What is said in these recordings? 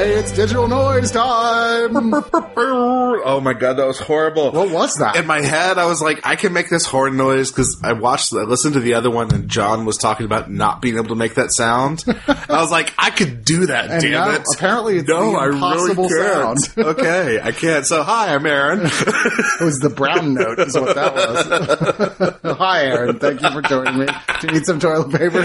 Hey, it's digital noise time. Oh my god, that was horrible. What was that? In my head, I was like, I can make this horn noise because I watched, I listened to the other one, and John was talking about not being able to make that sound. I was like, I could do that. And damn now, it! apparently it's no, the I really can't. sound. okay, I can't. So, hi, I'm Aaron. It was the brown note, is what that was. Hi, Aaron. Thank you for joining me. Do you need some toilet paper?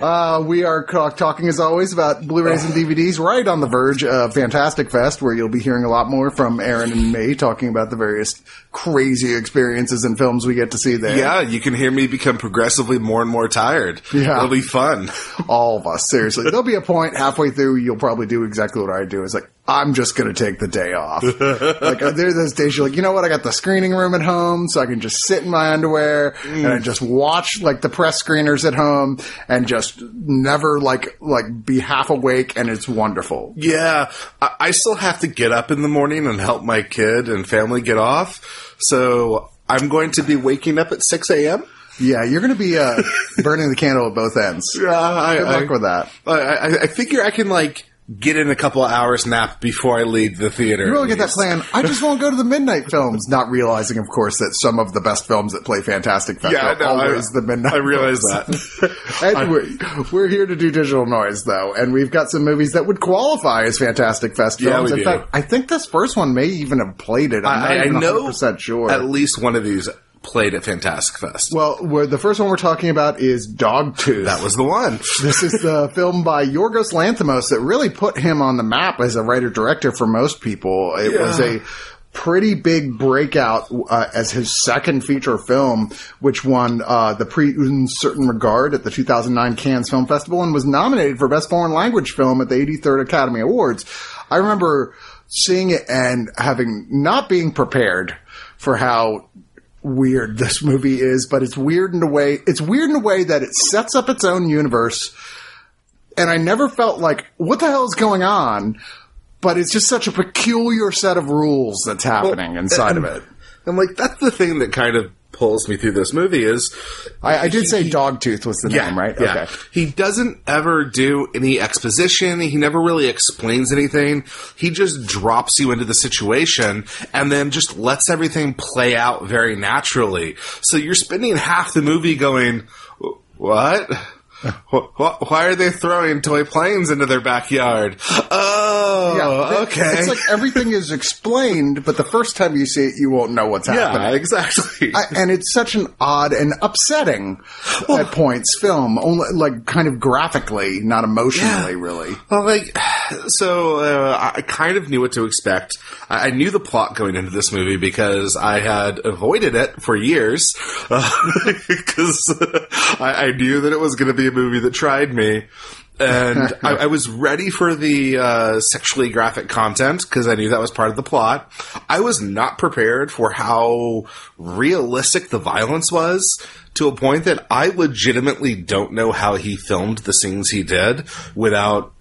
Uh, we are talking, as always, about Blu-rays and DVDs right on the verge of Fantastic Fest, where you'll be hearing a lot more from Aaron and me talking about the various crazy experiences and films we get to see there. yeah, you can hear me become progressively more and more tired. Yeah. it'll be fun. All of us, seriously. There'll be a point halfway through you'll probably do exactly what I do. It's like, I'm just going to take the day off. like, uh, there's those days you're like, you know what? I got the screening room at home, so I can just sit in my underwear and I just watch like the press screeners at home and just never like, like be half awake and it's wonderful. Yeah, I, I still have to get up in the morning and help my kid and family get off. So I'm going to be waking up at 6 a.m. Yeah, you're going to be, uh, burning the candle at both ends. Yeah, I, Good luck I, with that. I, I, I figure I can like get in a couple of hours nap before I leave the theater. You really get that plan. I just won't go to the midnight films, not realizing, of course, that some of the best films that play Fantastic Fest Yeah, are no, I- always the midnight. I realize films. that. We're, we're here to do digital noise, though, and we've got some movies that would qualify as Fantastic Fest Yeah, films. we In do. fact, I think this first one may even have played it. I'm not I, I even know 100% sure. at least one of these played at Fantastic Fest. well, the first one we're talking about is Dogtooth. that was the one. This is the film by Yorgos Lanthimos that really put him on the map as a writer director for most people. It was a pretty big breakout uh, as his second feature film, which won uh, the Prix Un Certain Regard at the 2009 Cannes Film Festival and was nominated for Best Foreign Language Film at the 83rd Academy Awards. I remember seeing it and having not being prepared for how weird this movie is, but it's weird in a way, it's weird in a way that it sets up its own universe. And I never felt like, what the hell is going on? But it's just such a peculiar set of rules that's happening inside of it. And like that's the thing that kind of pulls me through this movie is I, I did say Dogtooth was the name, right? Yeah. Okay. He doesn't ever do any exposition. He never really explains anything. He just drops you into the situation and then just lets everything play out very naturally. So you're spending half the movie going, what? Wh- wh- Why are they throwing toy planes into their backyard? Oh, Yeah, okay. It's like everything is explained, but the first time you see it, you won't know what's yeah, happening. exactly. I, and it's such an odd and upsetting at points film, only like kind of graphically, not emotionally, Yeah. really. Well, like, so uh, I kind of knew what to expect. I, I knew the plot going into this movie because I had avoided it for years because I, I knew that it was going to be movie that tried me. And I, I was ready for the uh, sexually graphic content because I knew that was part of the plot. I was not prepared for how realistic the violence was to a point that I legitimately don't know how he filmed the scenes he did without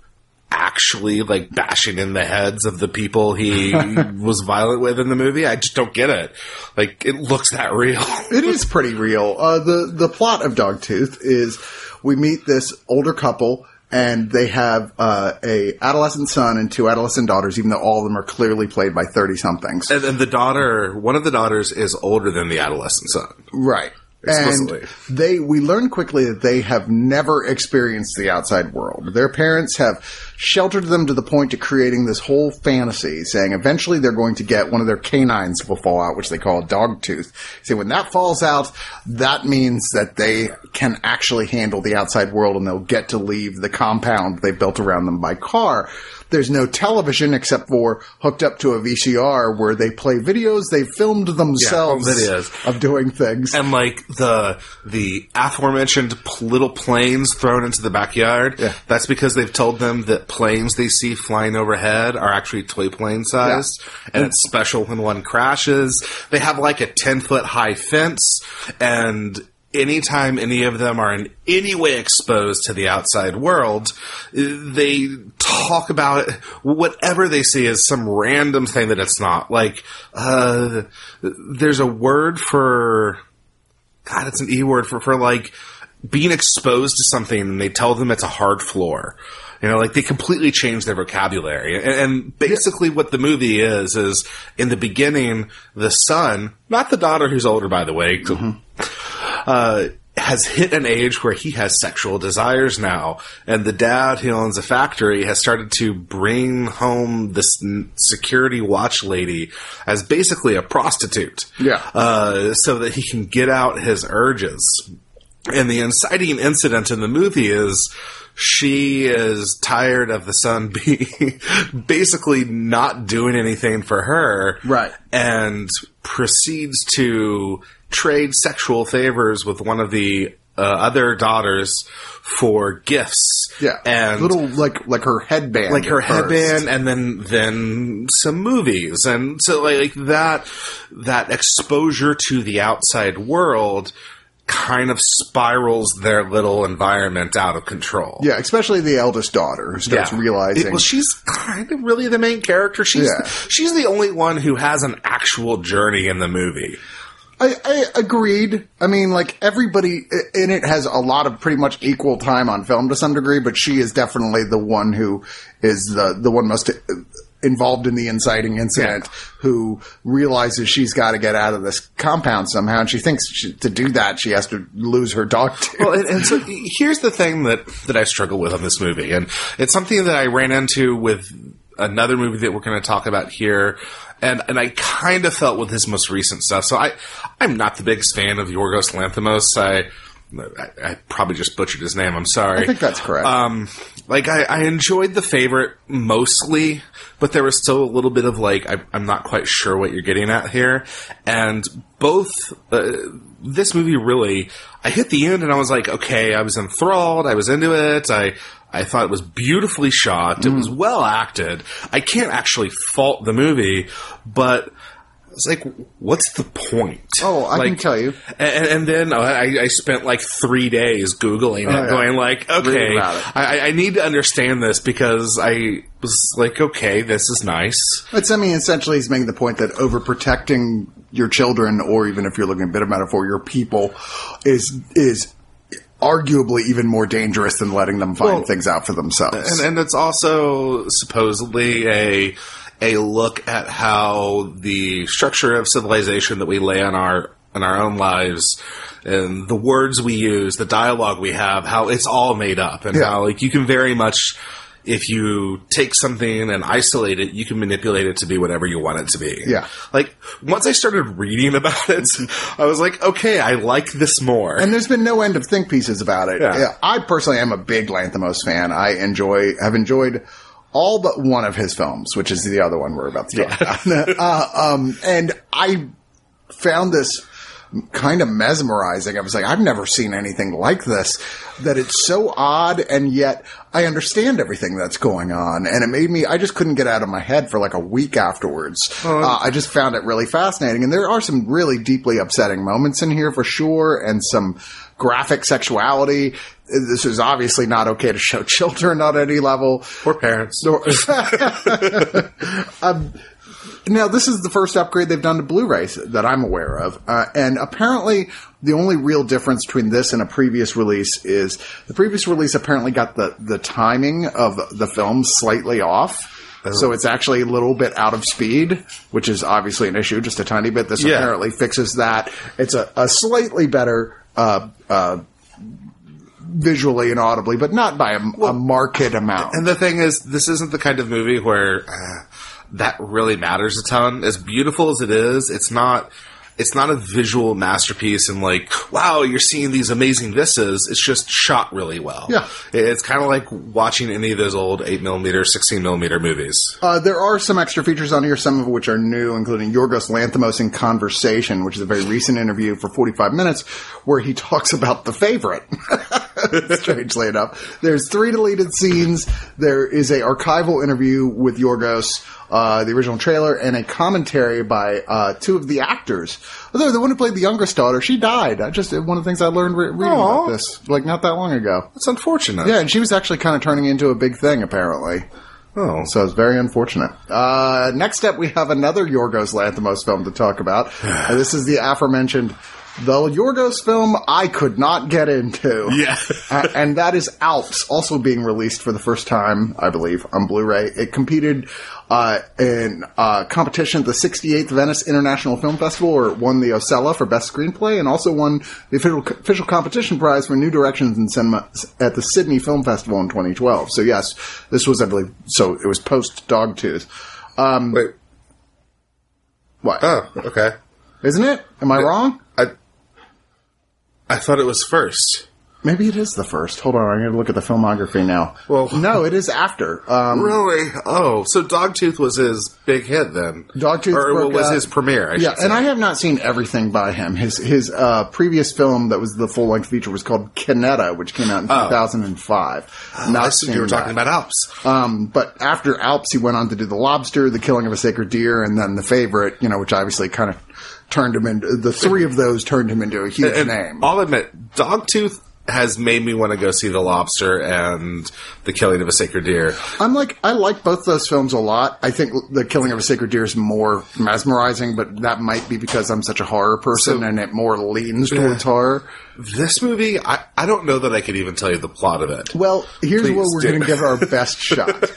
actually like bashing in the heads of the people he was violent with in the movie. I just don't get it. Like it looks that real. It is pretty real. Uh, the the plot of Dogtooth is we meet this older couple. And they have uh, a adolescent son and two adolescent daughters, even though all of them are clearly played by thirty somethings. And, and the daughter, one of the daughters is older than the adolescent son. Right. Explicitly. And they, we learn quickly that they have never experienced the outside world. Their parents have sheltered them to the point to creating this whole fantasy, saying eventually they're going to get one of their canines will fall out, which they call a dog tooth. See, when that falls out, that means that they can actually handle the outside world and they'll get to leave the compound they built around them by car. There's no television except for hooked up to a VCR where they play videos they filmed themselves videos. of doing things. and like the the aforementioned little planes thrown into the backyard. Yeah. That's because they've told them that planes they see flying overhead are actually toy plane size, and it's special when one crashes. They have like a ten foot high fence, and anytime any of them are in any way exposed to the outside world, they talk about it, whatever they see as some random thing that it's not. Like, uh, there's a word for, God, it's an E word for, for like being exposed to something and they tell them it's a hard floor. You know, like they completely change their vocabulary. And, and basically what the movie is, is in the beginning, the son, not the daughter who's older, by the way, uh, has hit an age where he has sexual desires now, and the dad who owns a factory has started to bring home this security watch lady as basically a prostitute. Yeah. Uh, so that he can get out his urges. And the inciting incident in the movie is she is tired of the son being basically not doing anything for her. Right. And proceeds to trade sexual favors with one of the uh, other daughters for gifts. Yeah, And little like like her headband, like her first. headband and then then some movies and so like that that exposure to the outside world kind of spirals their little environment out of control Yeah, especially the eldest daughter who starts realizing. It- well she's kind of really the main character she's Yeah. she's the only one who has an actual journey in the movie I, I agreed. I mean, like everybody in it has a lot of pretty much equal time on film to some degree, but she is definitely the one who is the the one most uh, involved in the inciting incident, who realizes she's got to get out of this compound somehow, and she thinks she, to do that she has to lose her dog too. well, and, and so here's the thing that that I struggle with on this movie, and it's something that I ran into with another movie that we're going to talk about here, and and I kind of felt with his most recent stuff. So I I'm not the biggest fan of Yorgos Lanthimos. I I, I probably just butchered his name. I'm sorry. I think that's correct. Um, like I, I enjoyed the favorite mostly, but there was still a little bit of like I, I'm not quite sure what you're getting at here. And both uh, this movie really, I hit the end and I was like, okay, I was enthralled, I was into it, I. I thought it was beautifully shot. It was Mm. well acted. I can't actually fault the movie, but it's like, what's the point? Oh, I can tell you. and, and then I, I spent like three days googling it, Oh, yeah. going like, okay, it. I, I need to understand this because I was like, okay, this is nice. It's, I mean, essentially, he's making the point that overprotecting your children, or even if you're looking at a bit of metaphor, your people, is is arguably even more dangerous than letting them find Well, things out for themselves. And, and it's also supposedly a a look at how the structure of civilization that we lay on our in our own lives and the words we use, the dialogue we have, how it's all made up and Yeah. how like you can very much if you take something and isolate it, you can manipulate it to be whatever you want it to be. Yeah. Like once I started reading about it, I was like, okay, I like this more. And there's been no end of think pieces about it. Yeah. Yeah, I personally am a big Lanthimos fan. I enjoy, have enjoyed all but one of his films, which is the other one we're about to talk about. uh, um, and I found this kind of mesmerizing. I was like, I've never seen anything like this. That it's so odd, and yet I understand everything that's going on. And it made me, I just couldn't get out of my head for like a week afterwards. Uh, I just found it really fascinating. And there are some really deeply upsetting moments in here for sure, and some graphic sexuality. This is obviously not okay to show children on any level. Or parents. Um, now, this is the first upgrade they've done to Blu-ray that I'm aware of, uh, and apparently the only real difference between this and a previous release is the previous release apparently got the the timing of the film slightly off. So it's actually a little bit out of speed, which is obviously an issue, just a tiny bit. This Yeah. apparently fixes that. It's a, a slightly better uh, uh, visually and audibly, but not by a, a marked amount. And the thing is, this isn't the kind of movie where uh, that really matters a ton. As beautiful as it is, it's not. It's not a visual masterpiece and like, wow, you're seeing these amazing vistas. It's just shot really well. Yeah. It's kind of like watching any of those old 8 millimeter, 16 millimeter movies. Uh, there are some extra features on here, some of which are new, including Yorgos Lanthimos in Conversation, which is a very recent interview for 45 minutes, where he talks about the favorite. Strangely enough, there's three deleted scenes. There is a archival interview with Yorgos, uh, the original trailer, and a commentary by uh, two of the actors. Although the one who played the youngest daughter, she died. I just one of the things I learned re- reading Aw. about this, like not that long ago. That's unfortunate. Yeah, and she was actually kind of turning into a big thing, apparently. Oh. So it's very unfortunate. Uh, next up, we have another Yorgos Lanthimos film to talk about. This is the aforementioned the Yorgos film I could not get into. Yeah. Uh, and that is Alps, also being released for the first time, I believe, on Blu-ray. It competed uh, in uh, competition at the 68th Venice International Film Festival, where it won the Osella for Best Screenplay, and also won the official, official competition prize for New Directions in Cinema at the Sydney Film Festival in 2012. So yes, this was, I believe, so it was post Dogtooth. Um, Wait. what? Oh, okay. Isn't it? Am I wrong? I I thought it was first. Maybe it is the first. Hold on, I'm going to look at the filmography now. Well- no, it is after. Um, Really? Oh, so Dogtooth was his big hit then? Dogtooth or broke was his premiere? I yeah, say. and I have not seen everything by him. His his uh, previous film that was the full length feature was called Kinetta, which came out in 2005. I not seen you were that. talking about Alps. Um, but after Alps, he went on to do The Lobster, The Killing of a Sacred Deer, and then The Favorite. You know, which obviously kind of turned him into the three of those turned him into a huge And name. I'll admit, Dogtooth has made me want to go see The Lobster and The Killing of a Sacred Deer. I'm like, I like both those films a lot. I think The Killing of a Sacred Deer is more mesmerizing, but that might be because I'm such a horror person So- and it more leans towards horror. This movie, I, I don't know that I could even tell you the plot of it. Well, here's Please what we're going to give our best shot.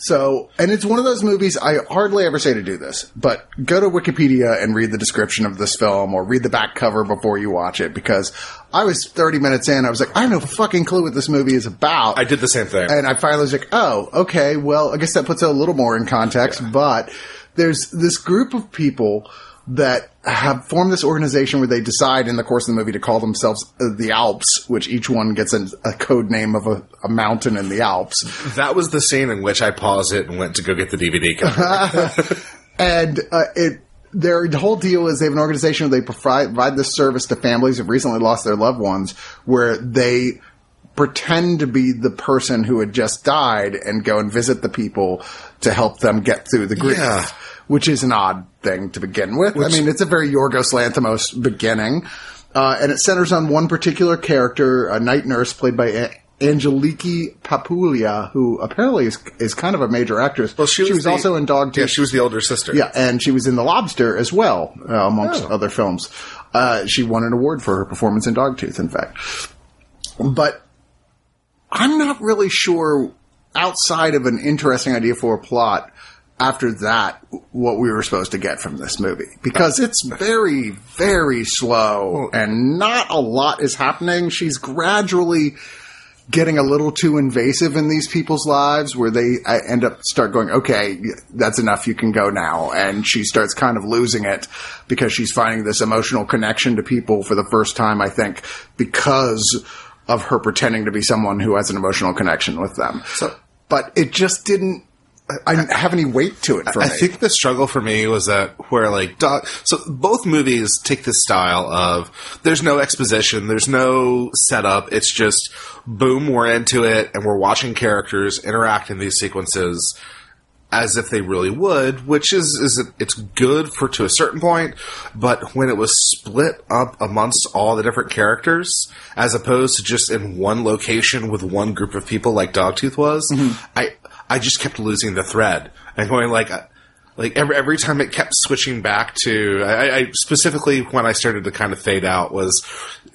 So, and it's one of those movies I hardly ever say to do this, but go to Wikipedia and read the description of this film or read the back cover before you watch it because I was 30 minutes in, I was like, I have no fucking clue what this movie is about. I did the same thing. And I finally was like, oh, okay, well, I guess that puts it a little more in context, but there's this group of people that have formed this organization where they decide in the course of the movie to call themselves uh, the Alps, which each one gets a, a code name of a, a mountain in the Alps. that was the scene in which I paused it and went to go get the DVD cover. And uh, it their whole deal is they have an organization where they provide, provide this service to families who've recently lost their loved ones, where they pretend to be the person who had just died and go and visit the people to help them get through the grief. Yeah. Which is an odd thing to begin with. I mean, it's a very Yorgos Lanthimos beginning. Uh, and it centers on one particular character, a night nurse played by a- Angeliki Papoulia, who apparently is, is kind of a major actress. Well, she was the- also in Dogtooth. yeah, she was the older sister. Yeah, and she was in The Lobster as well, uh, amongst Oh. other films. Uh, she won an award for her performance in Dogtooth, in fact. But I'm not really sure, outside of an interesting idea for a plot, after that, what we were supposed to get from this movie. Because it's very, very slow, and not a lot is happening. She's gradually getting a little too invasive in these people's lives where they uh, end up start going, okay, that's enough. You can go now. And she starts kind of losing it because she's finding this emotional connection to people for the first time, I think, because of her pretending to be someone who has an emotional connection with them. So- but it just didn't I didn't have any weight to it for I me. think the struggle for me was that where like dog, so both movies take this style of there's no exposition, there's no setup. It's just boom, we're into it, and we're watching characters interact in these sequences as if they really would, which is is it's good for to a certain point, but when it was split up amongst all the different characters, as opposed to just in one location with one group of people like Dogtooth was, mm-hmm. I I just kept losing the thread and going like. Like every every time it kept switching back to, I, I specifically when I started to kind of fade out was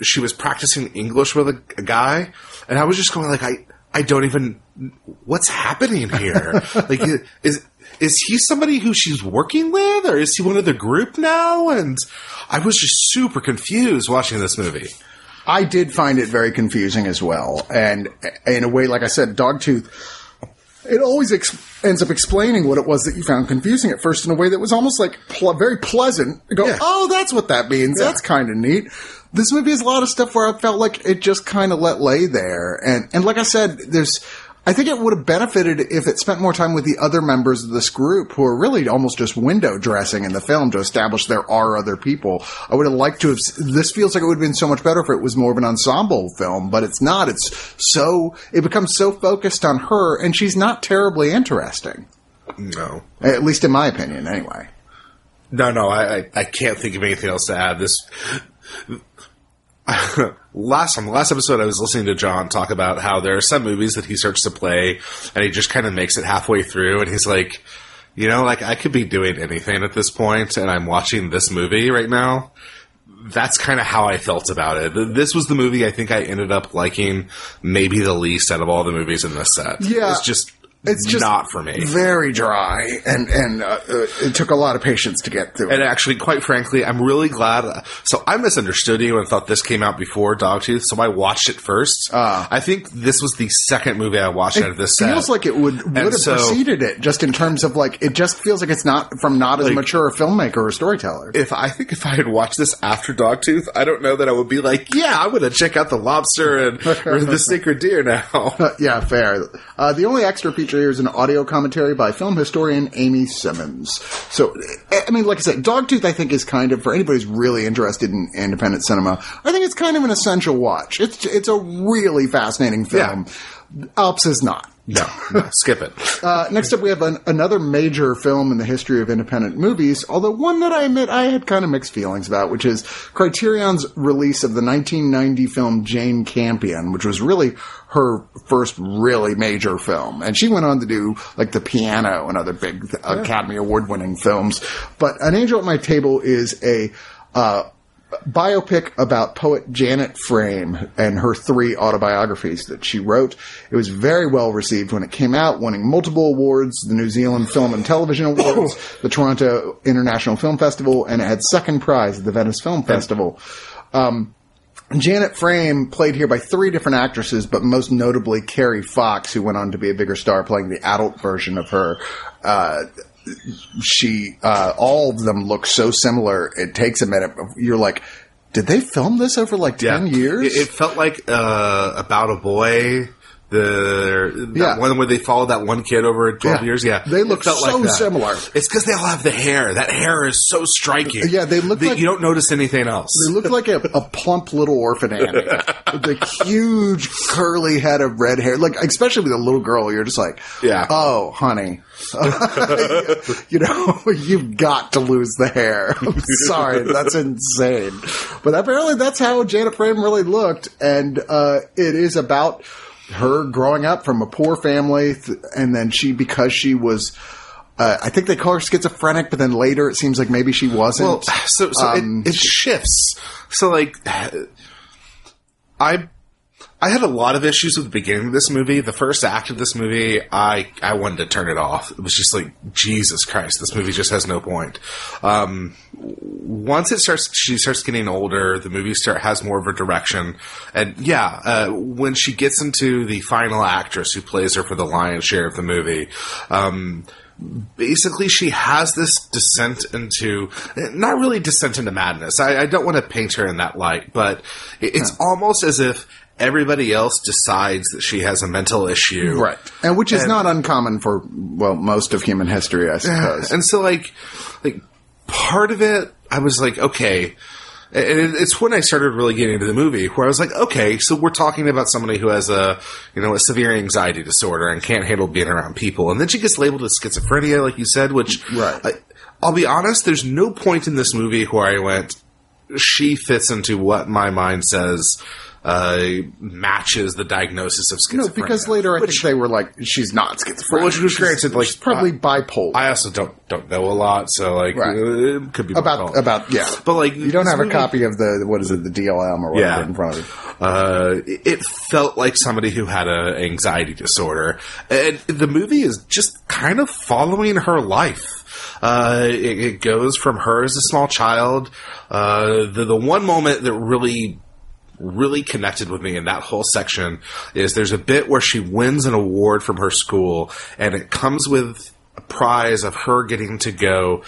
she was practicing English with a, a guy, and I was just going like I I don't even what's happening here? like, is is he somebody who she's working with, or is he one of the group now? And I was just super confused watching this movie. I did find it very confusing as well, and in a way, like I said, Dogtooth. It always ex- ends up explaining what it was that you found confusing at first in a way that was almost like pl- very pleasant. You go, Yeah. oh, that's what that means. That's kind of neat. This movie has a lot of stuff where I felt like it just kind of let lay there, and and like I said, there's. I think it would have benefited if it spent more time with the other members of this group who are really almost just window dressing in the film to establish there are other people. I would have liked to have, this feels like it would have been so much better if it was more of an ensemble film, but it's not. It's so, it becomes so focused on her and she's not terribly interesting. No, At least in my opinion, anyway. no, no. I I, I can't think of anything else to add. This. last on the last episode, I was listening to John talk about how there are some movies that he starts to play, and he just kind of makes it halfway through, and he's like, you know, like I could be doing anything at this point, and I'm watching this movie right now. That's kind of how I felt about it. This was the movie I think I ended up liking maybe the least out of all the movies in this set. Yeah. it's just It's just not for me. Very dry and, and, uh, uh, it took a lot of patience to get through. And actually, quite frankly, I'm really glad. So I misunderstood you and thought this came out before Dogtooth, so I watched it first. Ah. I think this was the second movie I watched out of this set. It feels like it would would have so- preceded it just in terms of like it just feels like it's not from not as Like- mature a filmmaker or storyteller. if I think if I had watched this after Dogtooth, I don't know that I would be like, yeah, I'm going to check out the lobster and or the sacred deer now. Uh, yeah, fair. Uh, the only extra feature here is an audio commentary by film historian Amy Simmons. So, I mean, like I said, Dogtooth, I think, is kind of for anybody who's really interested in independent cinema. I think it's kind of an essential watch. It's it's a really fascinating film. Alps is not. No, no, skip it. Uh, next up, we have an, another major film in the history of independent movies, although one that I admit I had kind of mixed feelings about, which is Criterion's release of the 1990 film Jane Campion, which was really her first really major film. And she went on to do like The Piano and other big Academy Award winning films. But An Angel at My Table is a, uh, biopic about poet Janet Frame and her three autobiographies that she wrote. It was very well received when it came out, winning multiple awards, the New Zealand Film and Television Awards, the Toronto International Film Festival, and it had second prize at the Venice Film Festival. Um, Janet Frame played here by three different actresses, but most notably Kerry Fox, who went on to be a bigger star playing the adult version of her. Uh, she, uh, all of them look so similar. It takes a minute. You're like, did they film this over like 10 years? It, it felt like uh, about a boy. The Yeah. one where they followed that one kid over twelve Yeah. years, yeah, They look so that. It's It's because they all have the hair. That hair is so striking. Yeah, they look that like- you don't notice anything else. They look like a, a plump little orphan Annie with the huge curly head of red hair. Like, especially with a little girl, you're just like, Yeah. oh, honey, you know, you've got to lose the hair. I'm sorry, that's insane. But apparently, that's how Janet Frame really looked, and uh, it is about her growing up from a poor family, th- and then she, because she was. Uh, I think they call her schizophrenic, but then later it seems like maybe she wasn't. Well, so so Um, it, it shifts. So like, I I had a lot of issues with the beginning of this movie. The first act of this movie, I I wanted to turn it off. It was just like Jesus Christ, this movie just has no point. Um, once it starts, she starts getting older. The movie start has more of a direction, and yeah, uh, when she gets into the final actress who plays her for the lion's share of the movie. Um, basically she has this descent into not really descent into madness i, I don't want to paint her in that light but it- it's almost as if everybody else decides that she has a mental issue Right. And which is not uncommon for, well, most of human history, I suppose. and so like like part of it i was like okay and it's when I started really getting into the movie where I was like, okay, so we're talking about somebody who has a, you know, a severe anxiety disorder and can't handle being around people. And then she gets labeled as schizophrenia, like you said, which, Right. I, I'll be honest, there's no point in this movie where I went, she fits into what my mind says uh, matches the diagnosis of schizophrenia. No, because later I think they were like, she's not schizophrenic. Which was granted, like, she's probably bipolar. I also don't don't know a lot, so like Right. uh, it could be about bipolar. about yeah, But like you don't have a copy of the what is it the DLM or whatever Yeah. in front of you. Uh, it it felt like somebody who had an anxiety disorder, and the movie is just kind of following her life. Uh, it, it goes from her as a small child. Uh, the the one moment that really really connected with me in that whole section is there's a bit where she wins an award from her school and it comes with a prize of her getting to go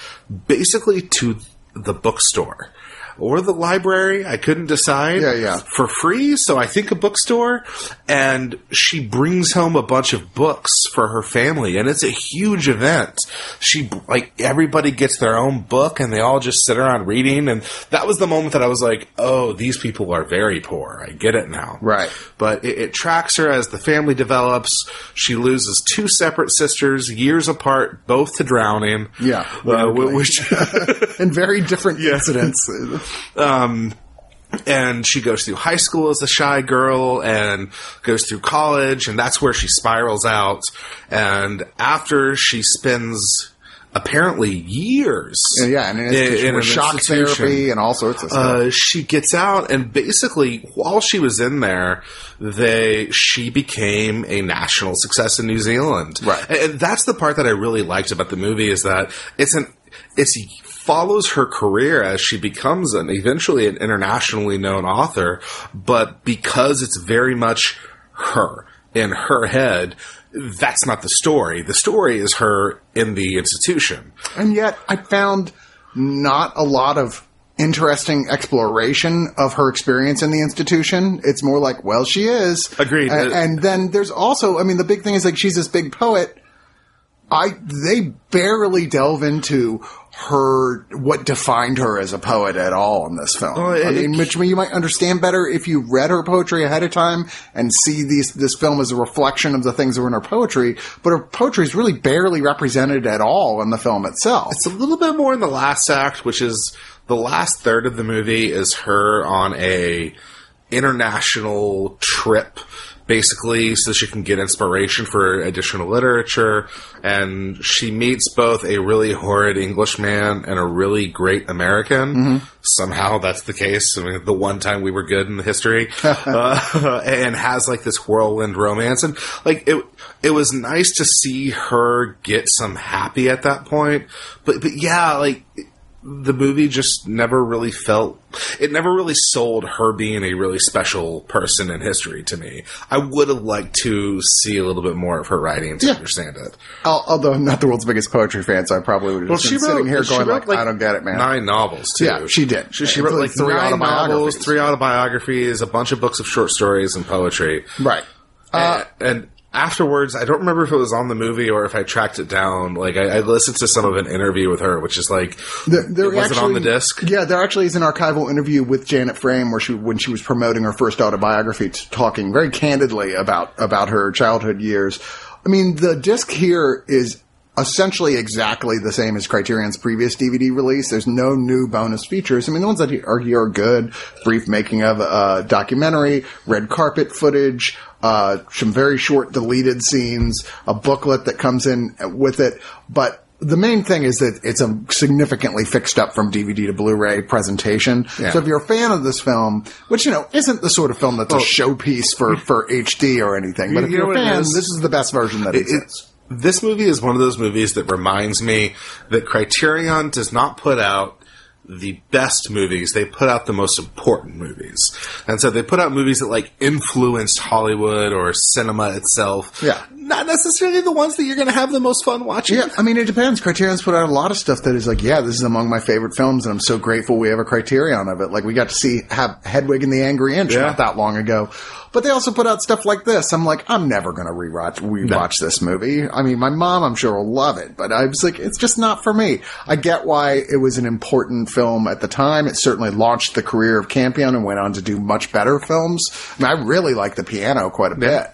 basically to the bookstore or the library. I couldn't decide. Yeah, yeah. For free, so I think a bookstore. And she brings home a bunch of books for her family, and it's a huge event. She like everybody gets their own book, and they all just sit around reading. And that was the moment that I was like, "Oh, these people are very poor. I get it now." Right. But it, it tracks her as the family develops. She loses two separate sisters, years apart, both to drowning. Yeah, uh, which in very different incidents. Um, and she goes through high school as a shy girl and goes through college, and that's where she spirals out. And after she spends apparently years, yeah, and it's in with an shock therapy and all sorts of stuff. uh, she gets out, and basically, while she was in there, they she became a national success in New Zealand. Right. and, and that's the part that I really liked about the movie is that it's an it's follows her career as she becomes an eventually an internationally known author, but because it's very much her in her head. That's not the story. The story is her in the institution. And yet, I found not a lot of interesting exploration of her experience in the institution. It's more like, well, she is. Agreed. And, and then there's also, I mean, the big thing is like she's this big poet. I they barely delve into her what defined her as a poet at all in this film. Oh, I mean, which you might understand better if you read her poetry ahead of time and see these this film as a reflection of the things that were in her poetry. But her poetry is really barely represented at all in the film itself. It's a little bit more in the last act, which is the last third of the movie is her on a international trip basically so she can get inspiration for additional literature and she meets both a really horrid Englishman and a really great American. Somehow that's the case. I mean, the one time we were good in the history, uh, and has like this whirlwind romance, and like it, it was nice to see her get some happy at that point. But but yeah, like the movie just never really felt it never really sold her being a really special person in history to me. I would have liked to see a little bit more of her writing to Yeah. understand it. Although I'm not the world's biggest poetry fan, so I probably would have Well, just she been wrote sitting here going wrote, like, I don't get it, man. Nine novels too. Yeah, she did. She, she wrote like like three novels, autobiographies. three autobiographies, a bunch of books of short stories and poetry. Right. Uh, and, and afterwards, I don't remember if it was on the movie or if I tracked it down. Like I, I listened to some of an interview with her, which is like, There, there was it on the disc? Yeah, there actually is an archival interview with Janet Frame where she, when she was promoting her first autobiography, t- talking very candidly about about her childhood years. I mean, the disc here is essentially exactly the same as Criterion's previous DVD release. There's no new bonus features. I mean, the ones that are here are good. Brief making of a documentary, red carpet footage, uh, some very short deleted scenes, a booklet that comes in with it, but the main thing is that it's a significantly fixed up from DVD to Blu-ray presentation. Yeah. So if you're a fan of this film, which you know isn't the sort of film that's a showpiece for for HD or anything, but You if you're a fan, is? this is the best version that it- exists. This movie is one of those movies that reminds me that Criterion does not put out the best movies. They put out the most important movies. And so they put out movies that like influenced Hollywood or cinema itself. Yeah. Not necessarily the ones that you're going to have the most fun watching. Yeah, I mean, it depends. Criterion's put out a lot of stuff that is like, yeah, this is among my favorite films, and I'm so grateful we have a Criterion of it. Like, we got to see have Hedwig and the Angry Inch Yeah. not that long ago. But they also put out stuff like this. I'm like, I'm never going to rewatch rewatch this movie. I mean, my mom, I'm sure, will love it, but I was like, it's just not for me. I get why it was an important film at the time. It certainly launched the career of Campion and went on to do much better films. I mean, I really like the piano quite a bit.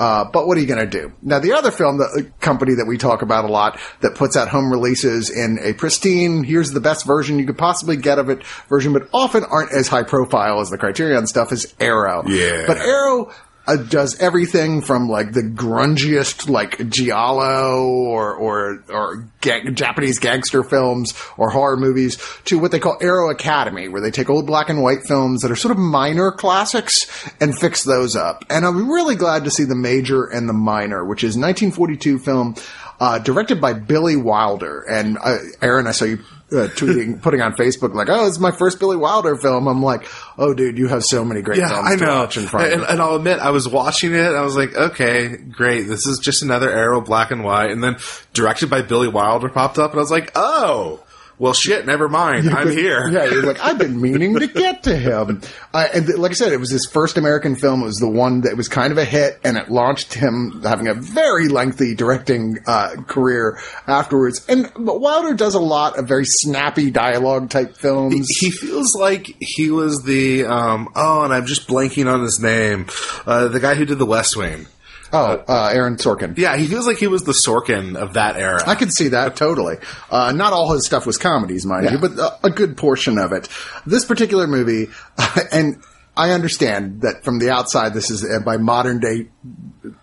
Uh, but what are you going to do? Now, the other film, the uh, company that we talk about a lot that puts out home releases in a pristine, here's the best version you could possibly get of it version, but often aren't as high profile as the Criterion stuff is Arrow. Yeah. But Arrow uh, does everything from like the grungiest like giallo or or or Japanese gangster films or horror movies to what they call Arrow Academy, where they take old black and white films that are sort of minor classics and fix those up. And I'm really glad to see the major and the minor, which is 1942 film. Uh, directed by Billy Wilder. And uh, Aaron, I saw you uh, tweeting, putting on Facebook like, "Oh, it's my first Billy Wilder film." I'm like, "Oh, dude, you have so many great Yeah, films I to know. watch in front And, you." and I'll admit, I was watching it. I was like, okay, great. This is just another Arrow black and white. And then directed by Billy Wilder popped up, and I was like, oh, well, shit. Never mind. I'm here. Yeah, you're like, I've been meaning to get to him. Uh, and th- like I said, it was his first American film. It was the one that was kind of a hit, and it launched him having a very lengthy directing uh, career afterwards. And but Wilder does a lot of very snappy dialogue type films. He feels like he was the um, oh, and I'm just blanking on his name. Uh, the guy who did The West Wing. Oh, uh, Aaron Sorkin. Yeah, he feels like he was the Sorkin of that era. I can see that totally. Uh, not all his stuff was comedies, mind Yeah. you, but a, a good portion of it. This particular movie, and I understand that from the outside, this is uh, by modern day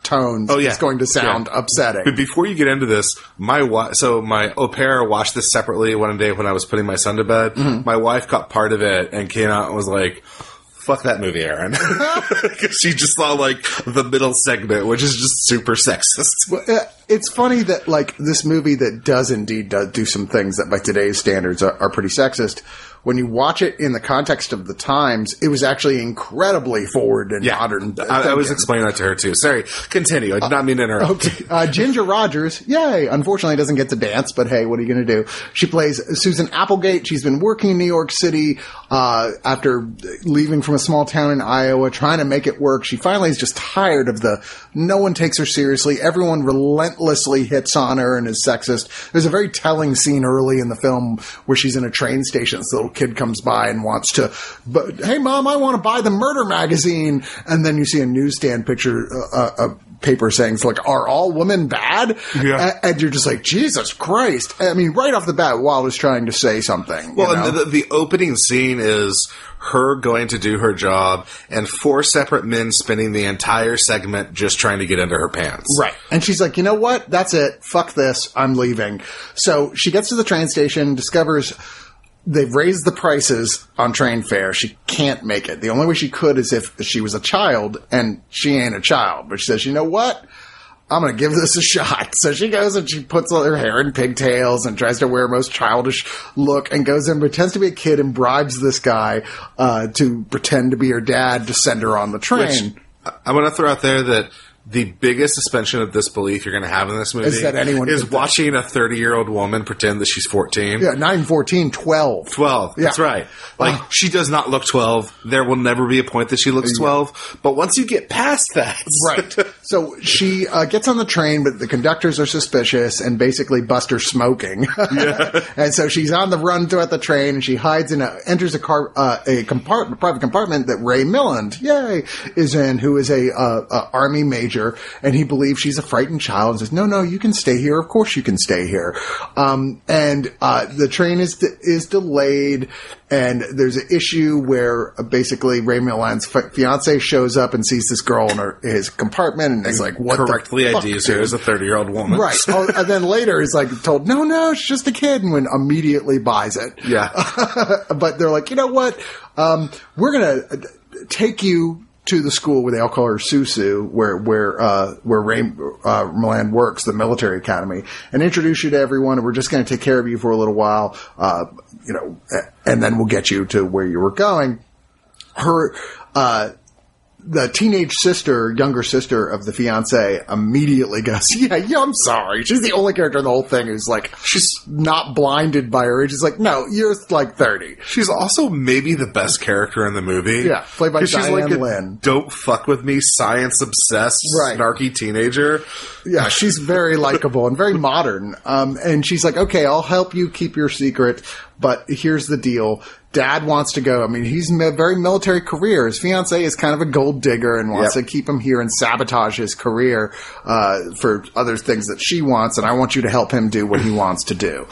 tones. Oh, yeah. it's going to sound Yeah. upsetting. But before you get into this, my wife, so my au pair watched this separately one day when I was putting my son to bed. Mm-hmm. My wife caught part of it and came out and was like, fuck that movie, Aaron. Because she just saw like the middle segment, which is just super sexist. Well, uh, it's funny that like this movie that does indeed do, do some things that by today's standards are, are pretty sexist. When you watch it in the context of the times, it was actually incredibly forward and modern. I, I was explaining that to her too. Sorry, continue. I did not mean to interrupt. Okay. Uh, Ginger Rogers, yay! Unfortunately, doesn't get to dance, but hey, what are you going to do? She plays Susan Applegate. She's been working in New York City uh, after leaving from a small town in Iowa, trying to make it work. She finally is just tired of the no one takes her seriously. Everyone relentlessly hits on her and is sexist. There's a very telling scene early in the film where she's in a train station. Little kid comes by and wants to, but hey, mom, I want to buy the murder magazine. And then you see a newsstand picture, uh, uh, paper saying it's like, are all women bad? Yeah. A- And, you're just like, Jesus Christ. I mean, right off the bat, Wilder's trying to say something. Well, you know? the, the opening scene is her going to do her job and four separate men spending the entire segment just trying to get into her pants. Right. And she's like, you know what? That's it. Fuck this. I'm leaving. So she gets to the train station, discovers they've raised the prices on train fare. She can't make it. The only way she could is if she was a child, and she ain't a child. But she says, you know what? I'm going to give this a shot. So she goes and she puts all her hair in pigtails and tries to wear most childish look and goes and pretends to be a kid and bribes this guy uh, to pretend to be her dad to send her on the train. Which I- I'm going to throw out there that the biggest suspension of disbelief you're going to have in this movie Is that anyone is did that. watching a 30 year old woman pretend that she's 14. yeah, 9, 14, 12. 12. That's right. Like, Uh. she does not look 12. There will never be a point that she looks 12. But once you get past that. Right. So she uh, gets on the train, but the conductors are suspicious and basically bust her smoking. yeah. and so she's on the run throughout the train, and she hides in a enters a car uh, a compartment, private compartment that Ray Milland, yay, is in, who is a, uh, a army major, and he believes she's a frightened child and says, "No, no, you can stay here. Of course, you can stay here." Um, and uh, the train is is delayed. And there's an issue where uh, basically Ray Milland's fi- fiance shows up and sees this girl in her, his compartment and is like, "What correctly the fuck, IDs her dude?" as a 30 year old woman. Right. oh, and then later he's like told, no, no, it's just a kid, and when immediately buys it. Yeah. but they're like, you know what? Um, we're gonna uh, take you to the school where they all call her Susu, where where uh, where Ray uh, Milland works, the military academy, and introduce you to everyone. And we're just going to take care of you for a little while, uh, you know, and then we'll get you to where you were going. Her. Uh, the teenage sister, younger sister of the fiance, immediately goes, "Yeah, yeah, I'm sorry." She's the only character in the whole thing who's like, she's not blinded by her age. She's like, "No, you're like 30." She's also maybe the best character in the movie. Yeah, played by 'Cause she's like Diana Lynn. don't fuck with me, science obsessed, Right. snarky teenager. Yeah, she's very likable and very modern. Um, and she's like, "Okay, I'll help you keep your secret, but here's the deal." Dad wants to go. I mean, he's a very military career. His fiance is kind of a gold digger and wants Yep. to keep him here and sabotage his career uh, for other things that she wants. And I want you to help him do what he wants to do.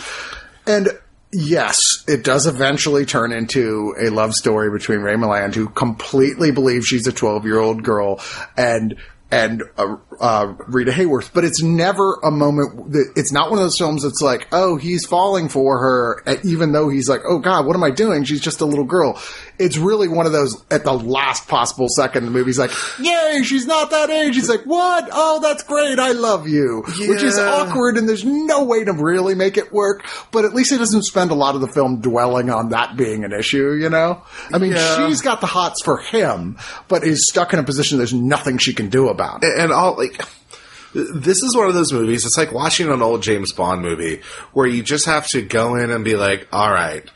And yes, it does eventually turn into a love story between Ray Milland, who completely believes she's a 12 year old girl, and and uh, uh, Rita Hayworth, but it's never a moment. That, it's not one of those films that's like, oh, he's falling for her, even though he's like, oh God, what am I doing? She's just a little girl. It's really one of those at the last possible second. The movie's like, yay, she's not that age. He's like, what? Oh, that's great. I love you, which is awkward, and there's no way to really make it work. But at least it doesn't spend a lot of the film dwelling on that being an issue. You know, I mean, Yeah. she's got the hots for him, but is stuck in a position there's nothing she can do about it. and all like this is one of those movies it's like watching an old james bond movie where you just have to go in and be like all right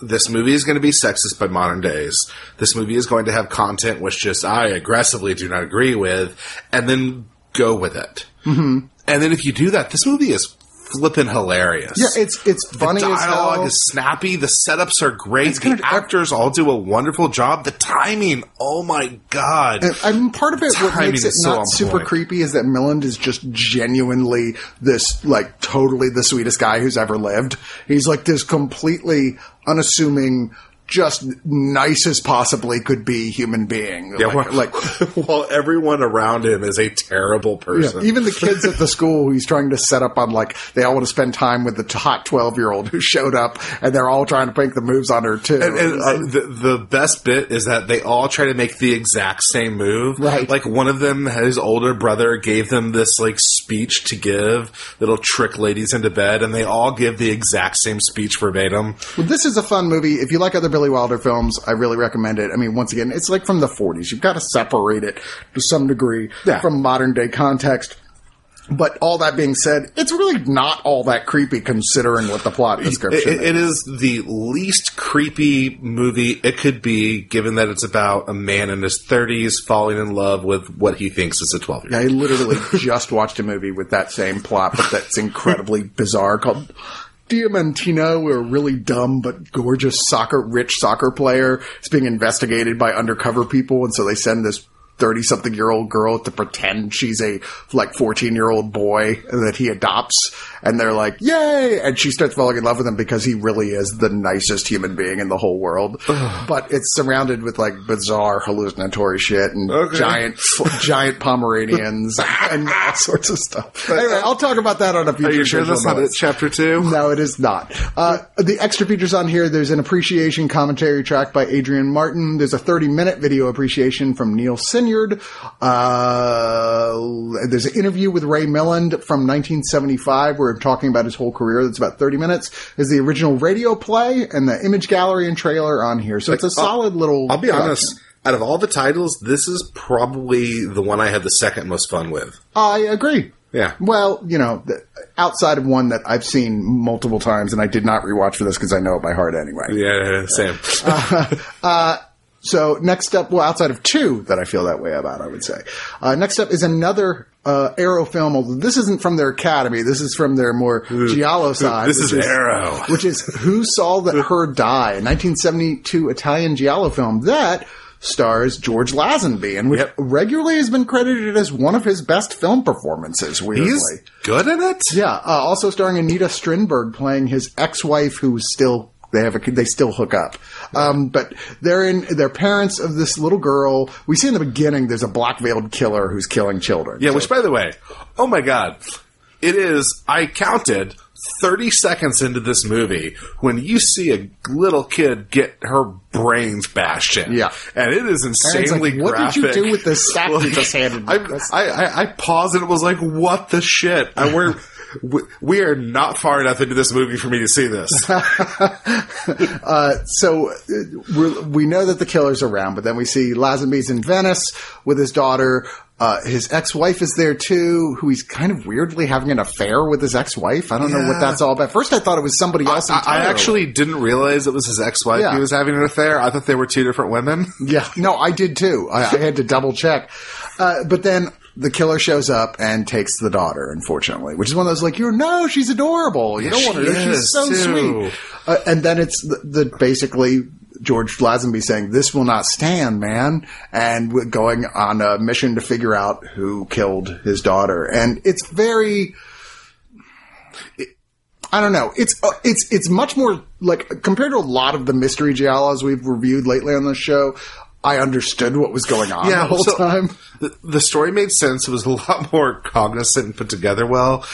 this movie is going to be sexist by modern days this movie is going to have content which just i aggressively do not agree with and then go with it mm-hmm. and then if you do that this movie is flipping hilarious Yeah, it's it's funny the dialogue is snappy. The setups are great. The gonna- actors all do a wonderful job. The timing, oh my god! And, I mean, part of it, what makes it not super point. creepy is that Milland is just genuinely this, like, totally the sweetest guy who's ever lived. He's like this completely unassuming, just nice as possibly could be human being. Yeah, like, while, like while everyone around him is a terrible Yeah, person. even the kids at the school who he's trying to set up on like they all want to spend time with the hot twelve year old who showed up, and they're all trying to make the moves on her too. and, and uh, the, the best bit is that they all try to make the exact same move. Right. Like one of them, his older brother gave them this like speech to give that'll trick ladies into bed, and they all give the exact same speech verbatim. Well, this is a fun movie. If you like other Billy Wilder films, I really recommend it. I mean, once again, it's like from the 40s. You've got to separate it to some degree Yeah. from modern day context. But all that being said, it's really not all that creepy considering what the plot It, description it- it is the least creepy movie it could be, given that it's about a man in his 30s falling in love with what he thinks is a 12 year old. I literally just watched a movie with that same plot, but that's incredibly bizarre called Diamantino, a really dumb but gorgeous soccer, rich soccer player. Is being investigated by undercover people, and so they send this 30 something year old girl to pretend she's a like 14 year old boy that he adopts and they're like yay and she starts falling in love with him because he really is the nicest human being in the whole world but it's surrounded with like bizarre hallucinatory shit and Okay. giant giant pomeranians and all sorts of stuff anyway i'll talk about that on a future Are you sure that's not it, chapter 2? No, it is not. Uh, the extra features on here, there's an appreciation commentary track by Adrian Martin. There's a 30 minute video appreciation from Neil Uh, there's an interview with Ray Milland from 1975 where I'm talking about his whole career. That's about 30 minutes. There's the original radio play and the image gallery and trailer on here. So it's a solid little. I'll be collection. honest. Out of all the titles, this is probably the one I had the second most fun with. I agree. Yeah. Well, you know, the, outside of one that I've seen multiple times and I did not rewatch for this because I know it by heart anyway. Yeah, same. So next up, well, outside of two that I feel that way about, I would say. Uh, next up is another uh, Arrow film. Although this isn't from their Academy, this is from their more giallo side. This which is Arrow. which is Who Saw That Her Die, a 1972 Italian giallo film that stars George Lazenby, and which Yep. regularly has been credited as one of his best film performances. Weirdly, He's good in it? yeah, uh, also starring Anita Strindberg playing his ex-wife, who's still they have a they still hook up. Um, but they're in they're parents of this little girl. We see in the beginning there's a black veiled killer who's killing children. Yeah, So- which, by the way, oh my god, it is, I counted 30 seconds into this movie when you see a little kid get her brains bashed in. Yeah. And it is insanely like, what graphic. did you do with this sack you just handed me? I, I, I, I paused and it was like, what the shit? I, we're, we, we are not far enough into this movie for me to see this. Uh, so uh, we're, we know that the killer's around, but then we see Lazenby's in Venice with his daughter. Uh, his ex-wife is there too, who he's kind of weirdly having an affair with his ex-wife. I don't know what that's all about. First, I thought it was somebody else. I, I actually didn't realize it was his ex-wife Yeah. he was having an affair. I thought they were two different women. Yeah, no, I did too. I, I had to double check. Uh, but then the killer shows up and takes the daughter, unfortunately, which is one of those like, you no, she's adorable. You don't want her. She's so too. sweet. Uh, and then it's the, the basically George Lazenby saying, "This will not stand, man," and we're going on a mission to figure out who killed his daughter. And it's very. I don't know. It's uh, it's it's much more like compared to a lot of the mystery giallos we've reviewed lately on the show. I understood what was going on Yeah, the whole so- time. The, the story made sense. It was a lot more cognizant and put together well.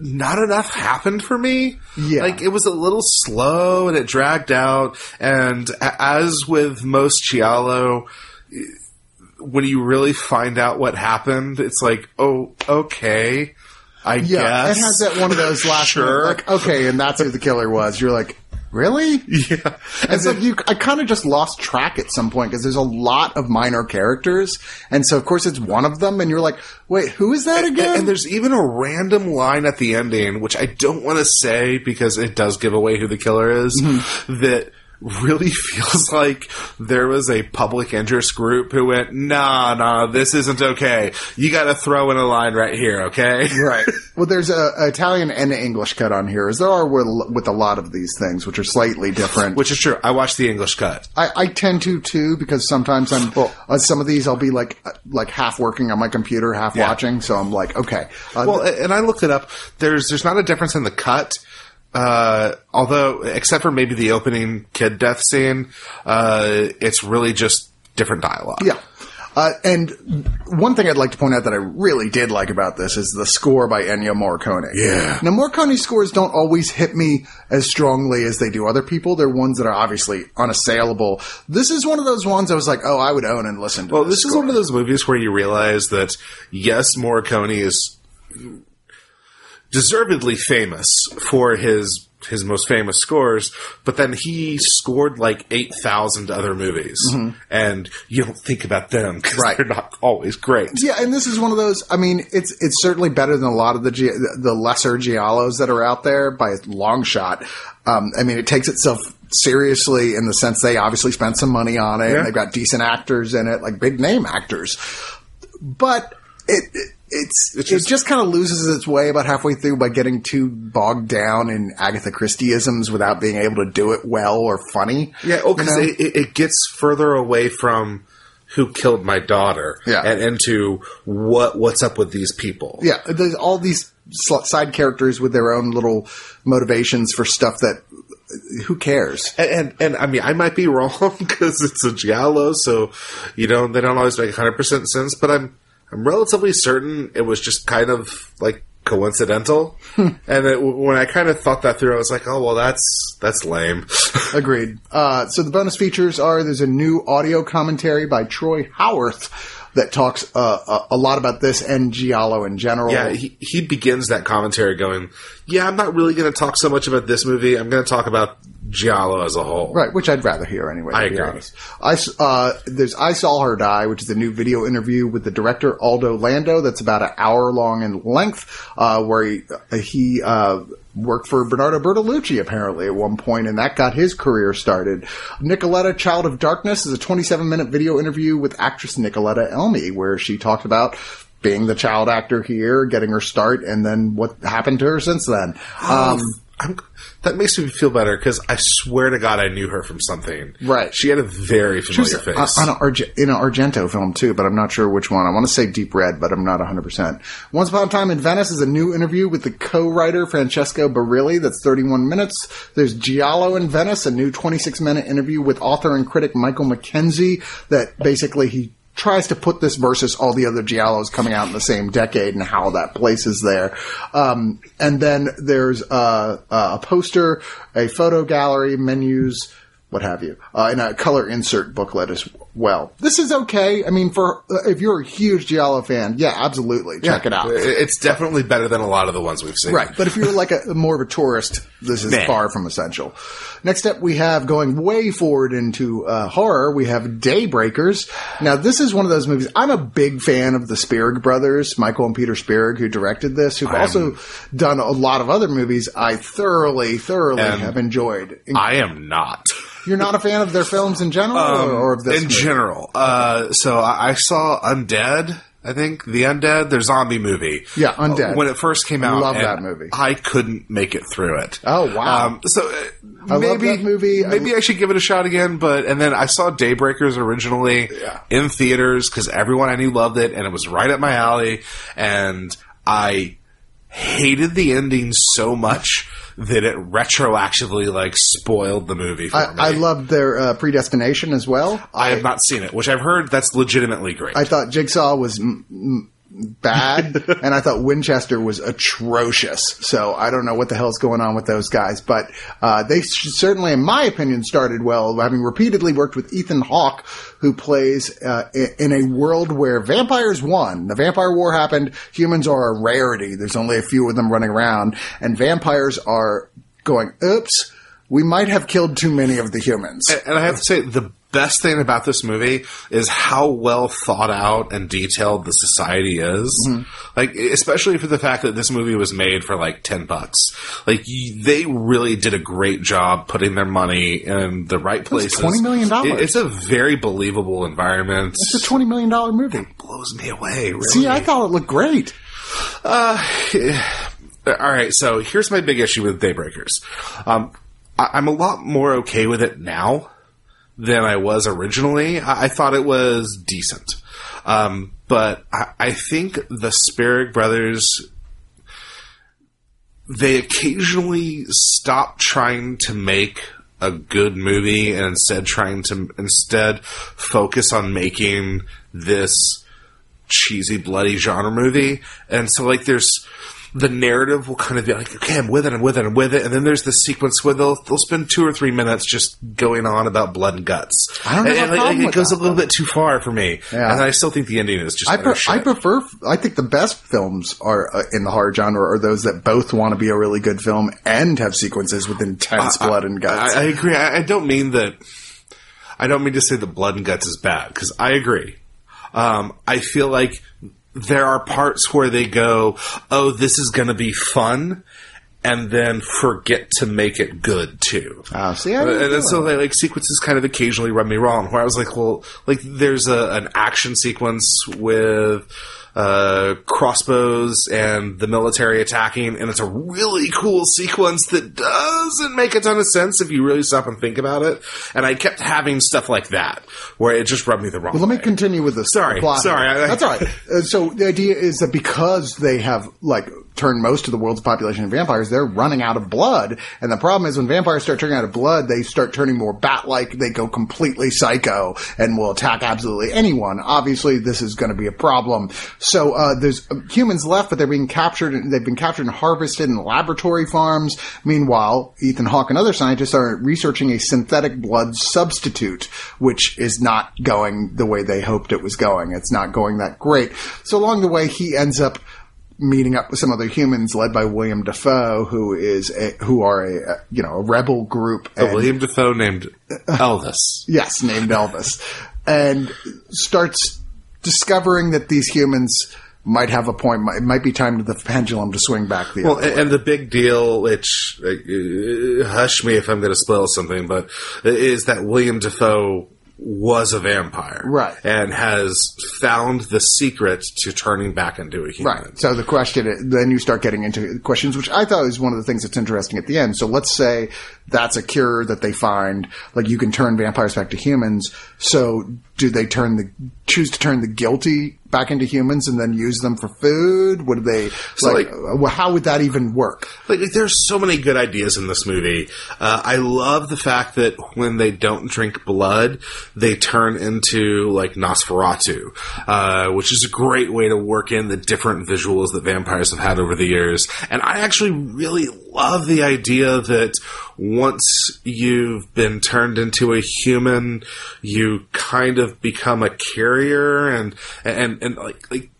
Not enough happened for me. Yeah. Like, it was a little slow and it dragged out. And as with most Giallo, when you really find out what happened, it's like, oh, okay. I Yeah, guess. it has that one of those last Sure. like okay, and that's who the killer was. You're like, really? Yeah. It's like you. I kind of just lost track at some point because there's a lot of minor characters, and so of course it's one of them, and you're like, wait, who is that again? And there's even a random line at the ending, which I don't want to say because it does give away who the killer is, Mm-hmm. that really feels like there was a public interest group who went, nah, nah, this isn't okay. You gotta throw in a line right here, okay? right. Well, there's a, a Italian and an English cut on here, as there are with, with a lot of these things, which are slightly different. Which is true. I watched the English cut. I, I tend to too because sometimes I'm uh, some of these I'll be like uh, like half working on my computer, half Yeah. watching. So I'm like, okay, uh, Well, and I looked it up. There's there's not a difference in the cut. Uh, although, except for maybe the opening kid death scene, uh, it's really just different dialogue. Yeah. Uh, and one thing I'd like to point out that I really did like about this is the score by Ennio Morricone. Yeah. Now, Morricone's scores don't always hit me as strongly as they do other people. They're ones that are obviously unassailable. This is one of those ones I was like, oh, I would own and listen to. Well, this is one of those movies where you realize that yes, Morricone is deservedly famous for his his most famous scores, but then he scored like eight thousand other movies, and you don't think about them because Mm-hmm. Right. they're not always great. Yeah, and this is one of those. I mean, it's it's certainly better than a lot of the Gi- the lesser giallos that are out there by a long shot. Um, I mean, it takes itself seriously in the sense they obviously spent some money on it. Yeah. And they've got decent actors in it, like big name actors. But it, it it's, It's just- it just kind of loses its way about halfway through by getting too bogged down in Agatha Christieisms without being able to do it well or funny. Yeah, oh, because You know? it, it, gets further away from who killed my daughter, Yeah. and into what what's up with these people. Yeah, there's all these side characters with their own little motivations for stuff that who cares? And, and and I mean, I might be wrong because it's a giallo, so you know they don't always make hundred percent sense. But I'm I'm relatively certain it was just kind of like coincidental. and it, when I kind of thought that through, I was like, oh well, that's that's lame. Agreed. Uh, so the bonus features are there's a new audio commentary by Troy Howarth that talks uh, a, a lot about this and Giallo in general. yeah, he he begins that commentary going, yeah, I'm not really going to talk so much about this movie. I'm going to talk about giallo as a whole. Right, which I'd rather hear anyway. I agree. honest. I uh, there's I saw her die, which is a new video interview with the director Aldo Lado. That's about an hour long in length, uh, where he, he uh, worked for Bernardo Bertolucci apparently at one point, and that got his career started. Nicoletta, Child of Darkness, is a 27 minute video interview with actress Nicoletta Elmi, where she talked about. Being the child actor here, getting her start, and then what happened to her since then. Um, I'm, that makes me feel better because I swear to God I knew her from something. Right. She had a very She was familiar face. on Arge- in an Argento film too, but I'm not sure which one. I want to say Deep Red, but I'm not 100%. Once Upon a Time in Venice is a new interview with the co-writer Francesco Barilli that's 31 minutes. There's Giallo in Venice, a new 26 minute interview with author and critic Michael Mackenzie that basically he tries to put this versus all the other Giallos coming out in the same decade and how that places there. Um, and then there's uh, a poster, a photo gallery, menus, what have you, uh, and a color insert booklet as well. This is okay. I mean, for uh, if you're a huge Giallo fan, yeah, absolutely, check it out. It's definitely better than a lot of the ones we've seen. Right, but if you're like a more of a tourist, this is Nah. far from essential. Next up, we have going way forward into uh, horror. We have Daybreakers. Now, this is one of those movies. I'm a big fan of the Spierig brothers, Michael and Peter Spierig, who directed this, who've also done a lot of other movies. I thoroughly, thoroughly have enjoyed. I am not. You're not a fan of their films in general, or, or of this? in movie? General. Uh, so I, I saw Undead I think the Undead, their zombie movie. Yeah, Undead. When it first came out, I love that movie. I couldn't make it through it. Oh, wow. Um, so uh, I maybe movie. I- Maybe I should give it a shot again. But and then I saw Daybreakers originally Yeah. in theaters because everyone I knew loved it, and it was right up my alley. And I hated the ending so much that it retroactively like spoiled the movie for me. I, I loved their uh, predestination as well. I have not seen it, which I've heard that's legitimately great. I thought Jigsaw was m- m- bad, and I thought Winchester was atrocious. So I don't know what the hell's going on with those guys, but uh, they sh- certainly, in my opinion, started well. Having repeatedly worked with Ethan Hawke, who plays uh, in a world where vampires won. The vampire war happened. Humans are a rarity. There's only a few of them running around, and vampires are going. Oops. We might have killed too many of the humans. And I have to say, the best thing about this movie is how well thought out and detailed the society is. Mm-hmm. Like, especially for the fact that this movie was made for like 10 bucks. Like, they really did a great job putting their money in the right places. $20 million. It- It's a very believable environment. It's a $20 million movie. It blows me away, really. See, I thought it looked great. Uh, all right, so here's my big issue with Daybreakers. Um, I, I'm a lot more okay with it now than I was originally. I, I thought it was decent. Um, but I, I think the Spierig brothers, they occasionally stop trying to make a good movie and instead trying to instead focus on making this cheesy, bloody genre movie. And so, like, there's the narrative will kind of be like, okay, I'm with it, I'm with it, I'm with it. And then there's the sequence where they'll, they'll spend two or three minutes just going on about blood and guts. I don't know. and, a like, it goes that, a little bit too far for me. Yeah. And I still think the ending is just I, pre- I prefer. I think the best films are uh, in the horror genre are those that both want to be a really good film and have sequences with intense blood and guts. I, I agree. I, I don't mean that. I don't mean to say the blood and guts is bad because I agree. Um, I feel like there are parts where they go, "Oh, this is going to be fun," and then forget to make it good too. Oh, see, I and, didn't and feel so like, like sequences kind of occasionally run me wrong. Where I was like, well, like there's a, an action sequence with uh, crossbows and the military attacking, and it's a really cool sequence that doesn't make a ton of sense if you really stop and think about it. And I kept having stuff like that where it just rubbed me the wrong. Well, let me continue with this. Sorry, plot. sorry, I- That's all right. Uh, so the idea is that because they have like turned most of the world's population into vampires, they're running out of blood. And the problem is when vampires start turning out of blood, they start turning more bat-like. They go completely psycho and will attack absolutely anyone. Obviously, this is going to be a problem. So uh, there's uh, humans left, but they're being captured. And they've been captured and harvested in laboratory farms. Meanwhile, Ethan Hawke and other scientists are researching a synthetic blood substitute, which is not going the way they hoped it was going. It's not going that great. So along the way, he ends up meeting up with some other humans led by William Dafoe, who is a, who are a, you know a rebel group. A and- William Dafoe named Elvis. yes, named Elvis, and starts discovering that these humans might have a point. It might be time for the pendulum to swing back the Well, and, and the big deal, which uh, hush me if I'm going to spoil something, but is that William Dafoe was a vampire, Right. and has found the secret to turning back into a human. Right. So the question, is, then you start getting into questions, which I thought was one of the things that's interesting at the end. So let's say that's a cure that they find, like you can turn vampires back to humans. So do they turn the, choose to turn the guilty back into humans and then use them for food? Would they, So, like, like- uh, how would that even work? Like, like, there's so many good ideas in this movie. Uh, I love the fact that when they don't drink blood, they turn into like Nosferatu, uh, which is a great way to work in the different visuals that vampires have had over the years. And I actually really love the idea that once you've been turned into a human, you kind of become a carrier and and and like like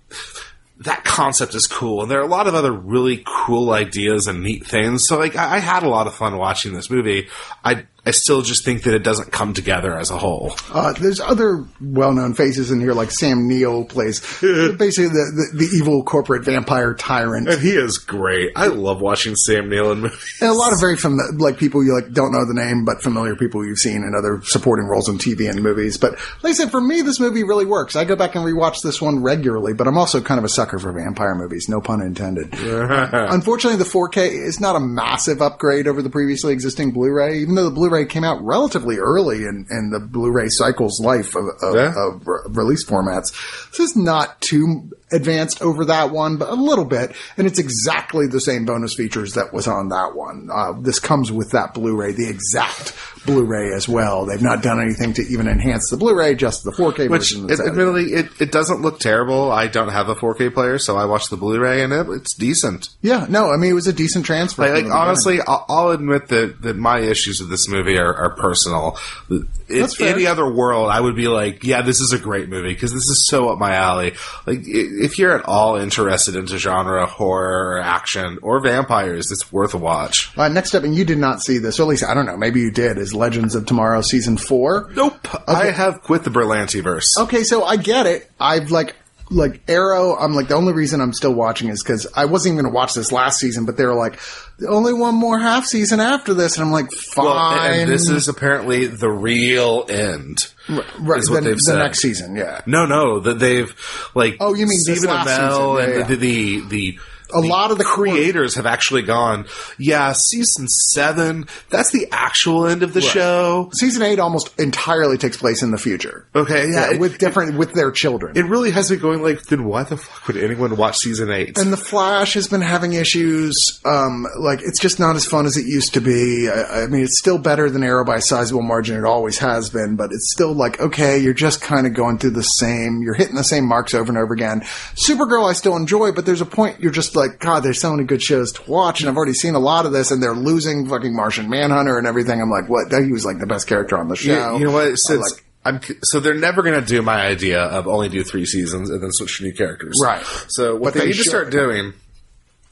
that concept is cool, and there are a lot of other really cool ideas and neat things. So, like, I, I had a lot of fun watching this movie. I I still just think that it doesn't come together as a whole. Uh, there's other well-known faces in here, like Sam Neill plays basically the, the, the evil corporate vampire tyrant. And he is great. I love watching Sam Neill in movies. And a lot of very fam- like people you like don't know the name, but familiar people you've seen in other supporting roles in TV and movies. But like I said, for me, this movie really works. I go back and rewatch this one regularly, but I'm also kind of a sucker for vampire movies. No pun intended. Unfortunately, the 4K is not a massive upgrade over the previously existing Blu-ray, even though the Blu-ray came out relatively early in, in the Blu-ray cycle's life of, of, Yeah. of re- release formats. This is not too advanced over that one, but a little bit, and it's exactly the same bonus features that was on that one. Uh, this comes with that Blu-ray, the exact Blu-ray as well. They've not done anything to even enhance the Blu-ray, just the 4K Which, version. it, admittedly, it, it doesn't look terrible. I don't have a 4K player, so I watched the Blu-ray, and it, it's decent. yeah, no, I mean it was a decent transfer. Like, like, honestly, I'll, I'll admit that, that my issues with this movie are, are personal. In any other world, I would be like, yeah, this is a great movie because this is so up my alley. Like, i- if you're at all interested into genre, horror, action, or vampires, it's worth a watch. Uh, next up, and you did not see this, or at least I don't know, maybe you did, is Legends of Tomorrow season four. Nope, I have quit the Berlantiverse. Okay, so I get it. I've like like Arrow. I'm like the only reason I'm still watching is because I wasn't even going to watch this last season, but they were like only one more half season after this, and I'm like fine. Well, and this is apparently the real end. right, is what the, they've the said. next season. Yeah, No, no, that they've like. Oh, you mean this Stephen last Amell season. Yeah, and yeah. the the. the a lot of the creators have actually gone, yeah, season seven, that's the actual end of the show. season eight almost entirely takes place in the future. Okay, yeah. Yeah, it, with different with their children. it really has me going like, then why the fuck would anyone watch season eight? and the Flash has been having issues. Um, like it's just not as fun as it used to be. I, I mean, it's still better than Arrow by a sizable margin. It always has been, but it's still like okay, you're just kind of going through the same. You're hitting the same marks over and over again. Supergirl, I still enjoy, but there's a point you're just like, God, there's so many good shows to watch, and I've already seen a lot of this, and they're losing fucking Martian Manhunter and everything. I'm like, what? He was like the best character on the show. Yeah, you know what? Since like- I'm so they're never going to do my idea of only do three seasons and then switch to new characters. Right. So what they, they need to start doing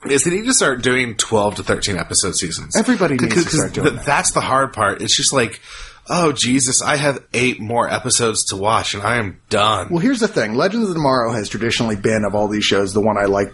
is they need to start doing twelve to thirteen episode seasons. Everybody needs to start doing th- that. That's the hard part. It's just like, oh Jesus, I have eight more episodes to watch and I am done. Well, here's the thing. Legends of Tomorrow has traditionally been, of all these shows, the one I like.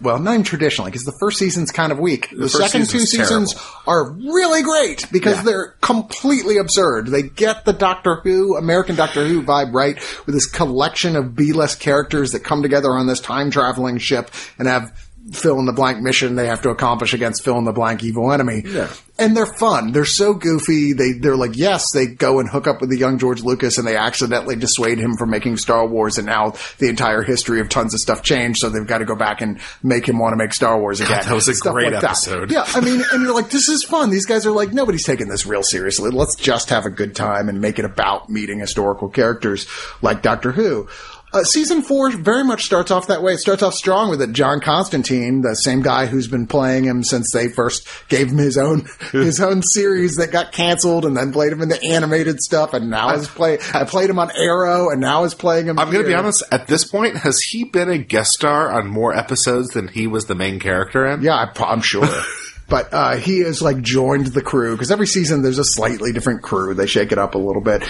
Well, not even traditionally, because the first season's kind of weak. The, first second two season's terrible. are really great because Yeah. they're completely absurd. They get the Doctor Who, American Doctor Who vibe right with this collection of B-list characters that come together on this time-traveling ship and have fill in the blank mission they have to accomplish against fill in the blank evil enemy. Yeah. And they're fun. They're so goofy. They they're like, yes, they go and hook up with the young George Lucas and they accidentally dissuade him from making Star Wars and now the entire history of tons of stuff changed, so they've got to go back and make him want to make Star Wars again. that was a Stuff great like that. episode. Yeah, I mean, and you're like, this is fun. These guys are like, nobody's taking this real seriously. Let's just have a good time and make it about meeting historical characters like Doctor Who. Uh, season four very much starts off that way. It starts off strong with it. John Constantine, the same guy who's been playing him since they first gave him his own his own series that got canceled, and then played him in the animated stuff, and now is play. I played him on Arrow, and now is playing him. I'm going to be honest. At this point, has he been a guest star on more episodes than he was the main character in? Yeah, I, I'm sure. But uh, he has like joined the crew because every season there's a slightly different crew. They shake it up a little bit,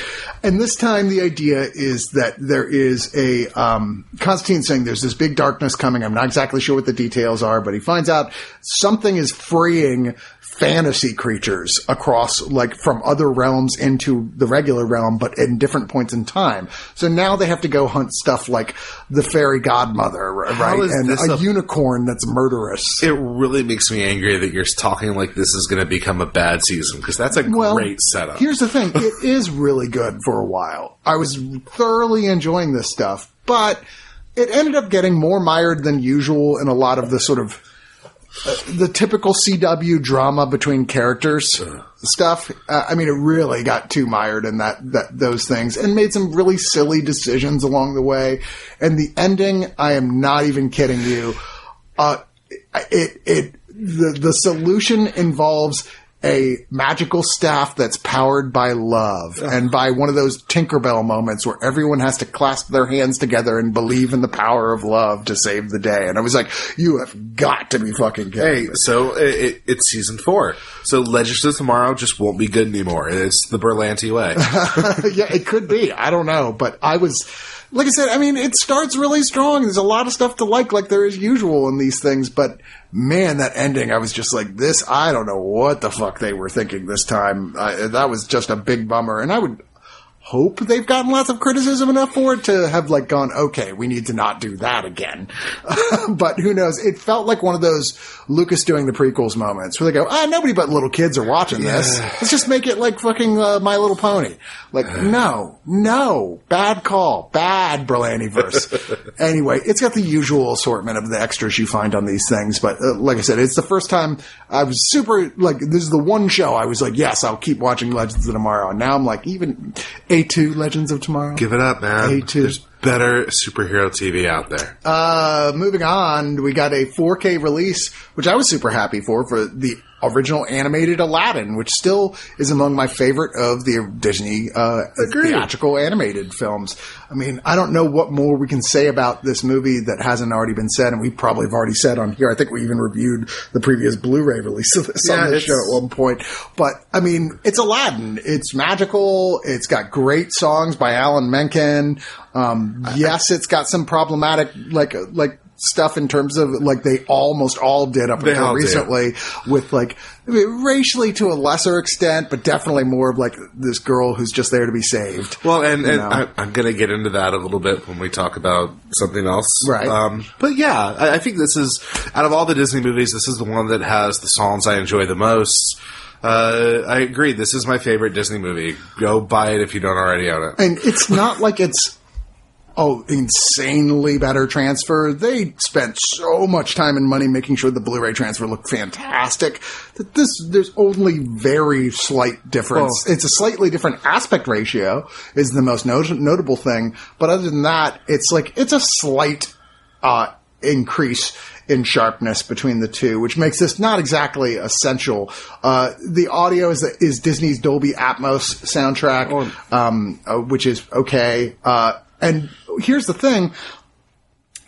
and this time the idea is that there is a um, Constantine saying there's this big darkness coming. I'm not exactly sure what the details are, but he finds out something is freeing fantasy creatures across like from other realms into the regular realm, but in different points in time. So now they have to go hunt stuff like the fairy godmother, right, and a a- unicorn that's murderous. It really makes me angry that you're talking like this is going to become a bad season because that's a Well, great setup. Here's the thing: it is really good for a while. I was thoroughly enjoying this stuff, but it ended up getting more mired than usual in a lot of the sort of uh, the typical CW drama between characters stuff. Uh, I mean, it really got too mired in that, that those things and made some really silly decisions along the way. And the ending, I am not even kidding you. Uh, it it the the solution involves a magical staff that's powered by love and by one of those Tinkerbell moments where everyone has to clasp their hands together and believe in the power of love to save the day. And I was like, you have got to be fucking kidding. Hey, so it, it, it's season four. So Legends of Tomorrow just won't be good anymore. It's the Berlanti way. yeah, it could be. I don't know, but I was, like I said, I mean, it starts really strong. There's a lot of stuff to like, like there is usual in these things, but man, that ending, I was just like, this, I don't know what the fuck they were thinking this time. I, that was just a big bummer. And I would hope they've gotten lots of criticism enough for it to have like gone, okay, we need to not do that again. but who knows? It felt like one of those Lucas doing the prequels moments where they go, ah, nobody but little kids are watching this. Let's just make it like fucking uh, My Little Pony. Like, no, no, bad call, bad Berlantiverse. anyway, it's got the usual assortment of the extras you find on these things. But uh, like I said, it's the first time I was super like, this is the one show I was like, yes, I'll keep watching Legends of Tomorrow. And now I'm like, even A2 Legends of Tomorrow. Give it up, man. Me too. There's better superhero TV out there. Uh, moving on, we got a 4K release, which I was super happy for, for the original animated Aladdin, which still is among my favorite of the Disney uh, theatrical animated films. I mean, I don't know what more we can say about this movie that hasn't already been said, and we probably have already said on here. I think we even reviewed the previous Blu-ray release of this Yeah, on this it's- show at one point. But I mean, it's Aladdin. It's magical. It's got great songs by Alan Menken. Um, yes, it's got some problematic, like, like, stuff in terms of like they almost all did up until recently with like I mean, racially to a lesser extent, but definitely more of like this girl who's just there to be saved. Well, and, and. I, I'm going to get into that a little bit when we talk about something else. Right. Um, but yeah, I, I think this is, out of all the Disney movies, this is the one that has the songs I enjoy the most. Uh, I agree. This is my favorite Disney movie. Go buy it if you don't already own it. And it's not like it's oh insanely better transfer. They spent so much time and money making sure the Blu-ray transfer looked fantastic that this there's only very slight difference. Well- it's a slightly different aspect ratio is the most not- notable thing, but other than that, it's like it's a slight uh, increase in sharpness between the two, which makes this not exactly essential. Uh, the audio is is Disney's Dolby Atmos soundtrack, um, uh, which is okay. Uh, and here's the thing: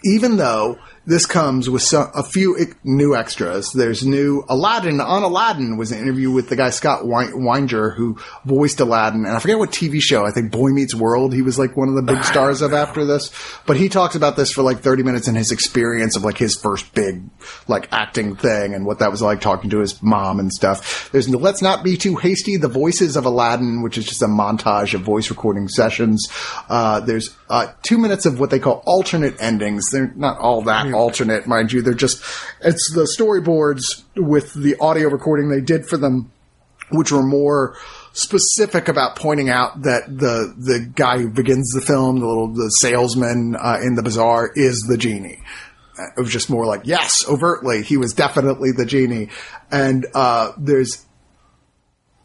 even though this comes with some, a few new extras. There's new Aladdin on Aladdin was an interview with the guy Scott Wein- Weinger who voiced Aladdin, and I forget what TV show. I think Boy Meets World. He was like one of the big stars of after this, but he talks about this for like 30 minutes and his experience of like his first big like acting thing and what that was like talking to his mom and stuff. There's Let's Not Be Too Hasty, The Voices of Aladdin, which is just a montage of voice recording sessions. Uh, there's uh, two minutes of what they call alternate endings. They're not all that alternate, mind you. They're just, it's the storyboards with the audio recording they did for them, which were more specific about pointing out that the the guy who begins the film, the little the salesman uh, in the bazaar, is the genie. Uh, It was just more like, yes, overtly, he was definitely the genie. And uh, there's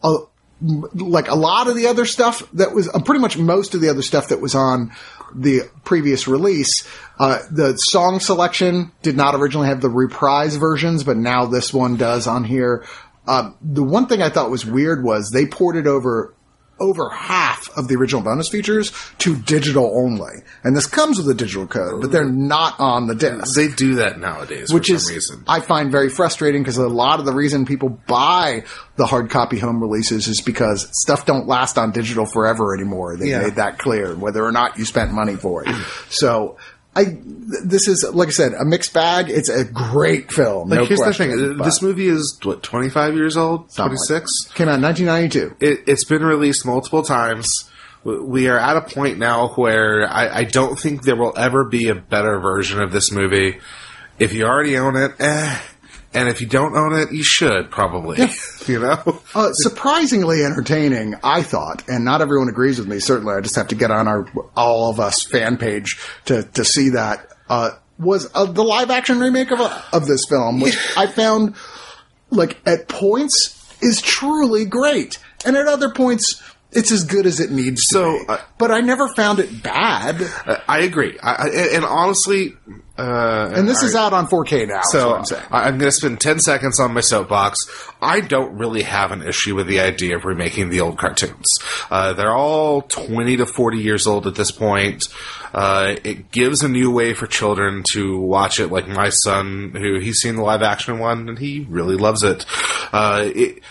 a, like a lot of the other stuff that was uh, pretty much most of the other stuff that was on the previous release. Uh, the song selection did not originally have the reprise versions, but now this one does on here. Uh, the one thing I thought was weird was they ported over over half of the original bonus features to digital only, and this comes with a digital code, but they're not on the disc They do that nowadays which for is reason. I find very frustrating because a lot of the reason people buy the hard copy home releases is because stuff don't last on digital forever anymore. They Yeah. made that clear, whether or not you spent money for it. so. I, this is, like I said, a mixed bag. It's a great film. Like, no here's question, the thing. This movie is, what, 25 years old? something like 26? Came out in 1992. it, it's been released multiple times. We are at a point now where I, I don't think there will ever be a better version of this movie. If you already own it, eh. And if you don't own it, you should probably. you know? Uh, surprisingly entertaining, I thought, and not everyone agrees with me. Certainly, I just have to get on our all of us fan page to to see that. Uh, was uh, the live action remake of of this film, which I found like at points is truly great, and at other points it's as good as it needs So, to be. uh, but I never found it bad. Uh, I agree. I, I, and honestly, uh, And this I- is out on 4K now. So I'm. I'm going to spend 10 seconds on my soapbox. I don't really have an issue with the idea of remaking the old cartoons. Uh, they're all 20 to 40 years old at this point. Uh, it gives a new way for children to watch it, like my son, who he's seen the live action one and he really loves it. Uh, it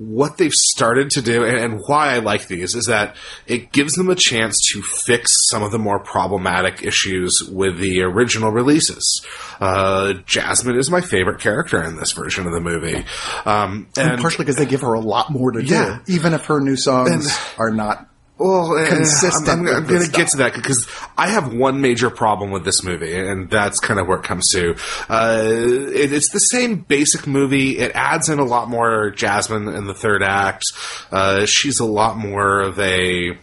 what they've started to do and, and why I like these is that it gives them a chance to fix some of the more problematic issues with the original releases. Uh, Jasmine is my favorite character in this version of the movie. Um, and, partially because they give her a lot more to Yeah. do, even if her new songs And- are not. Well, eh, consistent I'm, I'm, I'm going to get to that because I have one major problem with this movie, and that's kind of where it comes to. Uh, it, it's the same basic movie. It adds in a lot more Jasmine in the third act. Uh, she's a lot more of a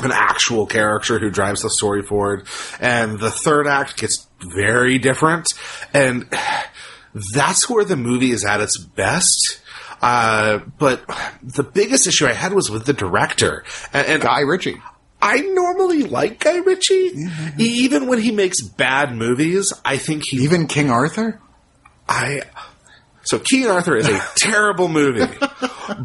an actual character who drives the story forward, and the third act gets very different, and that's where the movie is at its best. Uh, but the biggest issue I had was with the director, and, and Guy Ritchie. I normally like Guy Ritchie, even when he makes bad movies. I think he Even King Arthur? I so King Arthur is a terrible movie,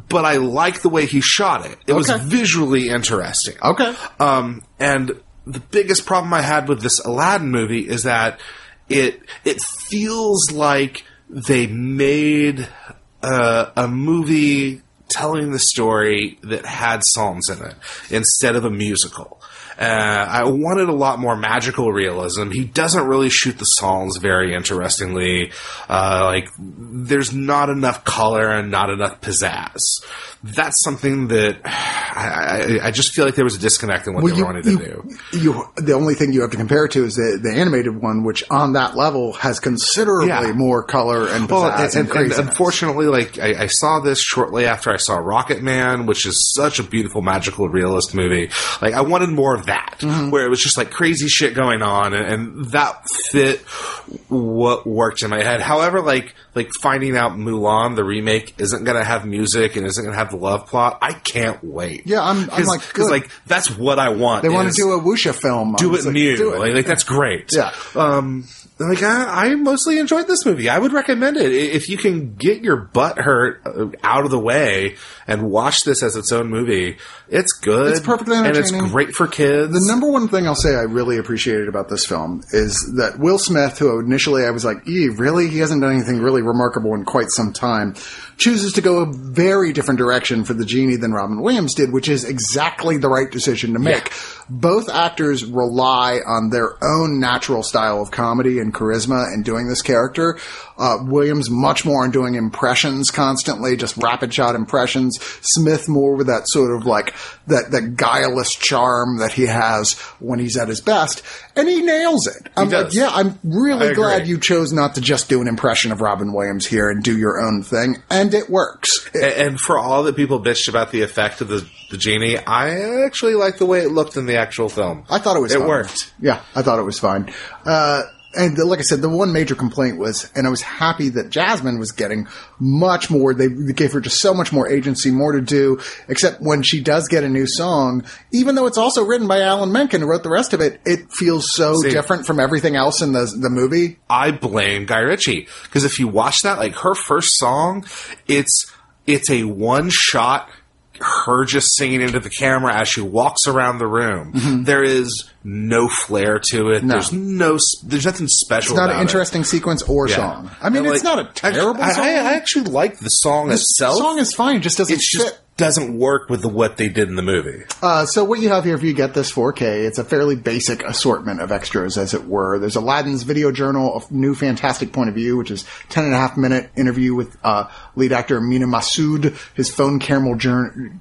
but I like the way he shot it. It was visually interesting. Okay. Um, and the biggest problem I had with this Aladdin movie is that it it feels like they made uh, a movie telling the story that had songs in it instead of a musical. Uh, I wanted a lot more magical realism. He doesn't really shoot the songs very interestingly. Uh, like, there's not enough color and not enough pizzazz. That's something that I, I, I just feel like there was a disconnect in what they you, wanted to you- do. you- the only thing you have to compare it to is the, the animated one, which on that level has considerably Yeah. more color and pizzazz Well, and, and, and, and unfortunately, like I, I saw this shortly after I saw Rocketman, which is such a beautiful, magical, realist movie. Like I wanted more of that, Mm-hmm. where it was just like crazy shit going on, and, and that fit what worked in my head. However, like like finding out Mulan, the remake, isn't going to have music and isn't going to have the love plot. I can't wait. Yeah, I'm- I'm like, 'cause, good. like that's what I want. they want to do a wuxia film. do it like, new. do it. Like, like, that's great. Yeah. Um, like I, I mostly enjoyed this movie. I would recommend it if you can get your butt hurt uh, out of the way and watch this as its own movie. It's good. It's perfectly entertaining. and it's great for kids. The number one thing I'll say I really appreciated about this film is that Will Smith, who initially I was like, "Ee, really? He hasn't done anything really remarkable in quite some time," chooses to go a very different direction for the genie than Robin Williams did, which is exactly the right decision to make. Both actors rely on their own natural style of comedy and charisma in doing this character. Uh, Williams much more on doing impressions constantly, just rapid shot impressions. Smith more with that sort of like that that guileless charm that he has when he's at his best, and he nails it. I'm like, yeah, I'm really glad you chose not to just do an impression of Robin Williams here and do your own thing, and it works. It- and for all that people bitched about the effect of the, the genie, I actually like the way it looked in the actual film. I thought it was It fine. worked. Yeah, I thought it was fine. Uh, and like I said, the one major complaint was, and I was happy that Jasmine was getting much more. They gave her just so much more agency, more to do. Except when she does get a new song, even though it's also written by Alan Menken, who wrote the rest of it, it feels so See- different from everything else in the the movie. I blame Guy Ritchie because if you watch that, like her first song, it's it's a one shot her just singing into the camera as she walks around the room. There is no flair to it. Mm-hmm. No. There's no there's nothing special. It's not an interesting sequence or. Yeah. song. I mean, And, it's not a terrible I, song. I, I actually like the song the itself. The song is fine, just doesn't it fit. just doesn't work with the, what they did in the movie. Uh, so what you have here, if you get this 4K, it's a fairly basic assortment of extras, as it were. There's Aladdin's video journal, a new fantastic point of view, which is 10 and a half minute interview with, uh, lead actor Mena Massoud, his phone camera,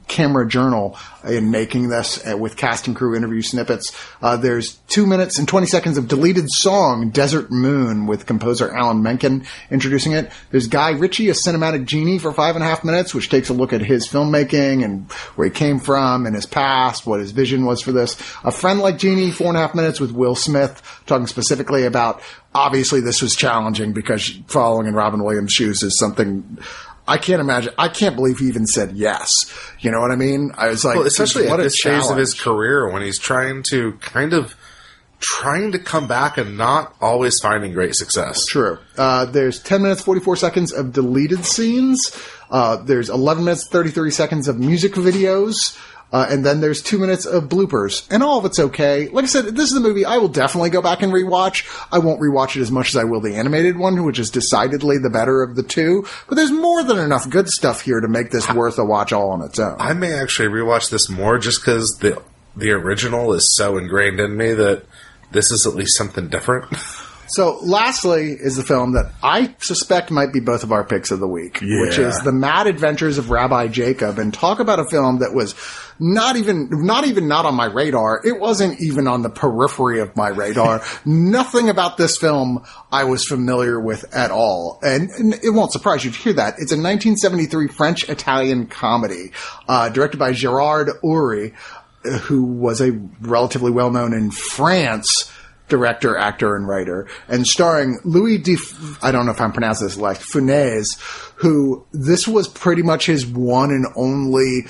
camera journal in making this uh, with cast and crew interview snippets. Uh, there's two minutes and 20 seconds of deleted song, Desert Moon, with composer Alan Menken introducing it. There's Guy Ritchie, a cinematic genie for five and a half minutes, which takes a look at his filmmaking and where he came from and his past, what his vision was for this. A friend like Genie, four and a half minutes with Will Smith, talking specifically about obviously this was challenging because following in Robin Williams' shoes is something I can't imagine. I can't believe he even said yes. You know what I mean? I was like, Well, especially what at this phase of his career when he's trying to kind of trying to come back and not always finding great success. True. Uh, there's 10 minutes, 44 seconds of deleted scenes. Uh, there's 11 minutes, 33 seconds of music videos. Uh, and then there's two minutes of bloopers. And all of it's okay. Like I said, this is a movie I will definitely go back and rewatch. I won't rewatch it as much as I will the animated one, which is decidedly the better of the two. But there's more than enough good stuff here to make this worth a watch all on its own. I may actually rewatch this more just because the the original is so ingrained in me that this is at least something different. So, lastly, is the film that I suspect might be both of our picks of the week, which is The Mad Adventures of Rabbi Jacob. And talk about a film that was not even, not even not on my radar. It wasn't even on the periphery of my radar. Nothing about this film I was familiar with at all. And, and it won't surprise you to hear that. It's a 1973 French-Italian comedy, uh, directed by Gérard Oury, who was a relatively well-known in France director, actor, and writer, and starring Louis de, I don't know if I'm pronouncing this like Funès, who this was pretty much his one and only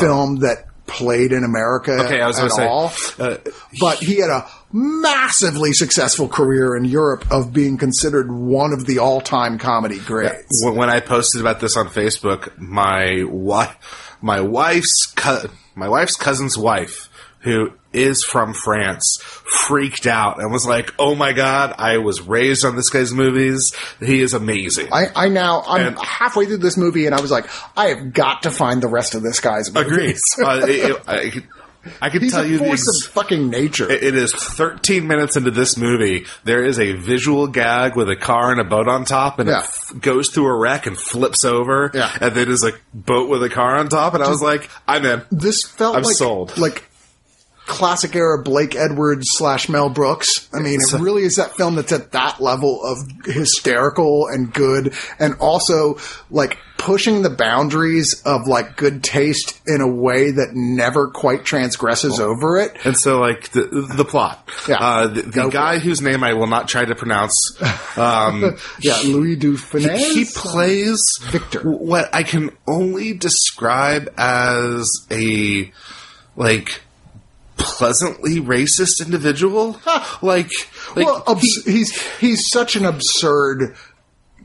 film that played in America Okay, I was say, all. uh, but he had a massively successful career in Europe of being considered one of the all-time comedy greats. when, when I posted about this on Facebook, my wife, my wife's co- my wife's cousin's wife, who is from France, freaked out and was like, "Oh my god, I was raised on this guy's movies. He is amazing." I, I now I'm And- halfway through this movie and I was like, I have got to find the rest of this guy's movies. Agreed. uh, it- it- I, could- I can He's tell you the force ex- of fucking nature. It is 13 minutes into this movie. There is a visual gag with a car and a boat on top, and Yeah. it f- goes through a wreck and flips over. Yeah. And then is a boat with a car on top, and I was like, I'm in. this felt I'm like sold. like classic era Blake Edwards slash Mel Brooks. I mean, it really is that film that's at that level of hysterical and good, and also like pushing the boundaries of like good taste in a way that never quite transgresses over it. And so, like the the plot, Yeah. uh, the, the guy whose name I will not try to pronounce, um, Yeah, Louis de Funès. he plays Victor. what I can only describe as a like pleasantly racist individual. like, like well, abs- he's he's such an absurd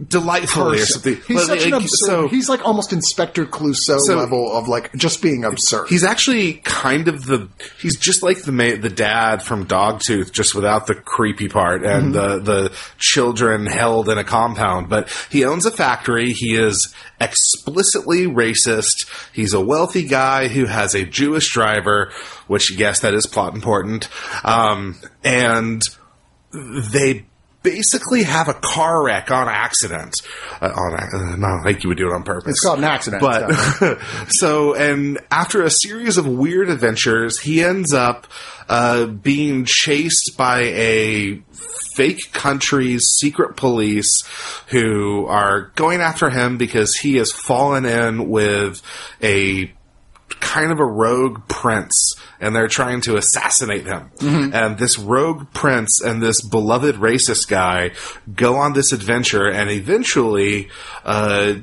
delightfully or person. something. He's But, such an like, absurd. So he's like almost Inspector Clouseau So- level of like just being absurd. he's actually kind of the he's just like the ma- the dad from Dogtooth, just without the creepy part and the the children held in a compound. But he owns a factory. He is explicitly racist. He's a wealthy guy who has a Jewish driver, which yes, that is plot important. Um, and they basically have a car wreck on accident. Uh, on uh, not like you would do it on purpose. It's called an accident. But so, and after a series of weird adventures, he ends up uh, being chased by a fake country's secret police who are going after him because he has fallen in with a kind of a rogue prince and they're trying to assassinate him. And this rogue prince and this beloved racist guy go on this adventure and eventually uh,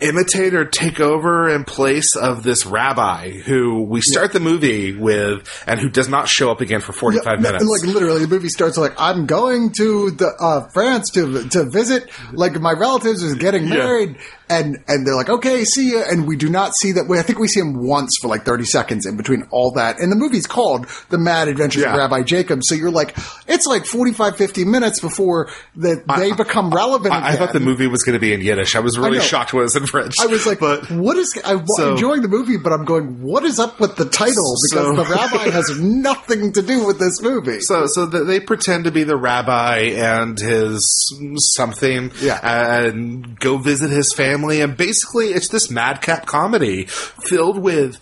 imitate or take over in place of this rabbi who we start the movie with and who does not show up again for 45 No, minutes. Like literally, the movie starts like I'm going to the uh, France to to visit. Like my relatives is getting married, and and they're like, okay, see ya. And we do not see that. Way, I think we see him once for like 30 seconds in between all that. And the movie's called The Mad Adventures Yeah. of Rabbi Jacob. So you're like, it's like 45, 50 minutes before that they become relevant. I, I again. thought the movie was going to be in Yiddish. I was really shocked when it was in French. I was like, but what is, I'm So- enjoying the movie, but I'm going, what is up with the title? Because So- the rabbi has nothing to do with this movie. So, so th- they pretend to be the rabbi and his something, Yeah. and go visit his family, and basically it's this madcap comedy filled with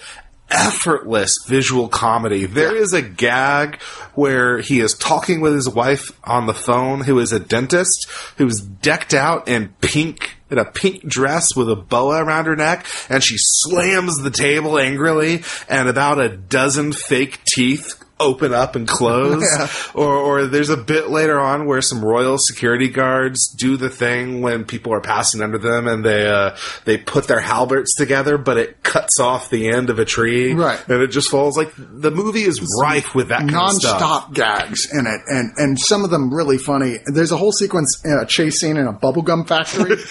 effortless visual comedy. There is a gag where he is talking with his wife on the phone, who is a dentist, who's decked out in pink. In a pink dress with a boa around her neck, and she slams the table angrily, and about a dozen fake teeth open up and close. Yeah. Or, or there's a bit later on where some royal security guards do the thing when people are passing under them and they, uh, they put their halberds together, but it cuts off the end of a tree. Right. And it just falls. Like, the movie is rife with that kind of stuff. non-stop gags in it, and and some of them really funny. There's a whole sequence, uh, chase scene in a bubblegum factory.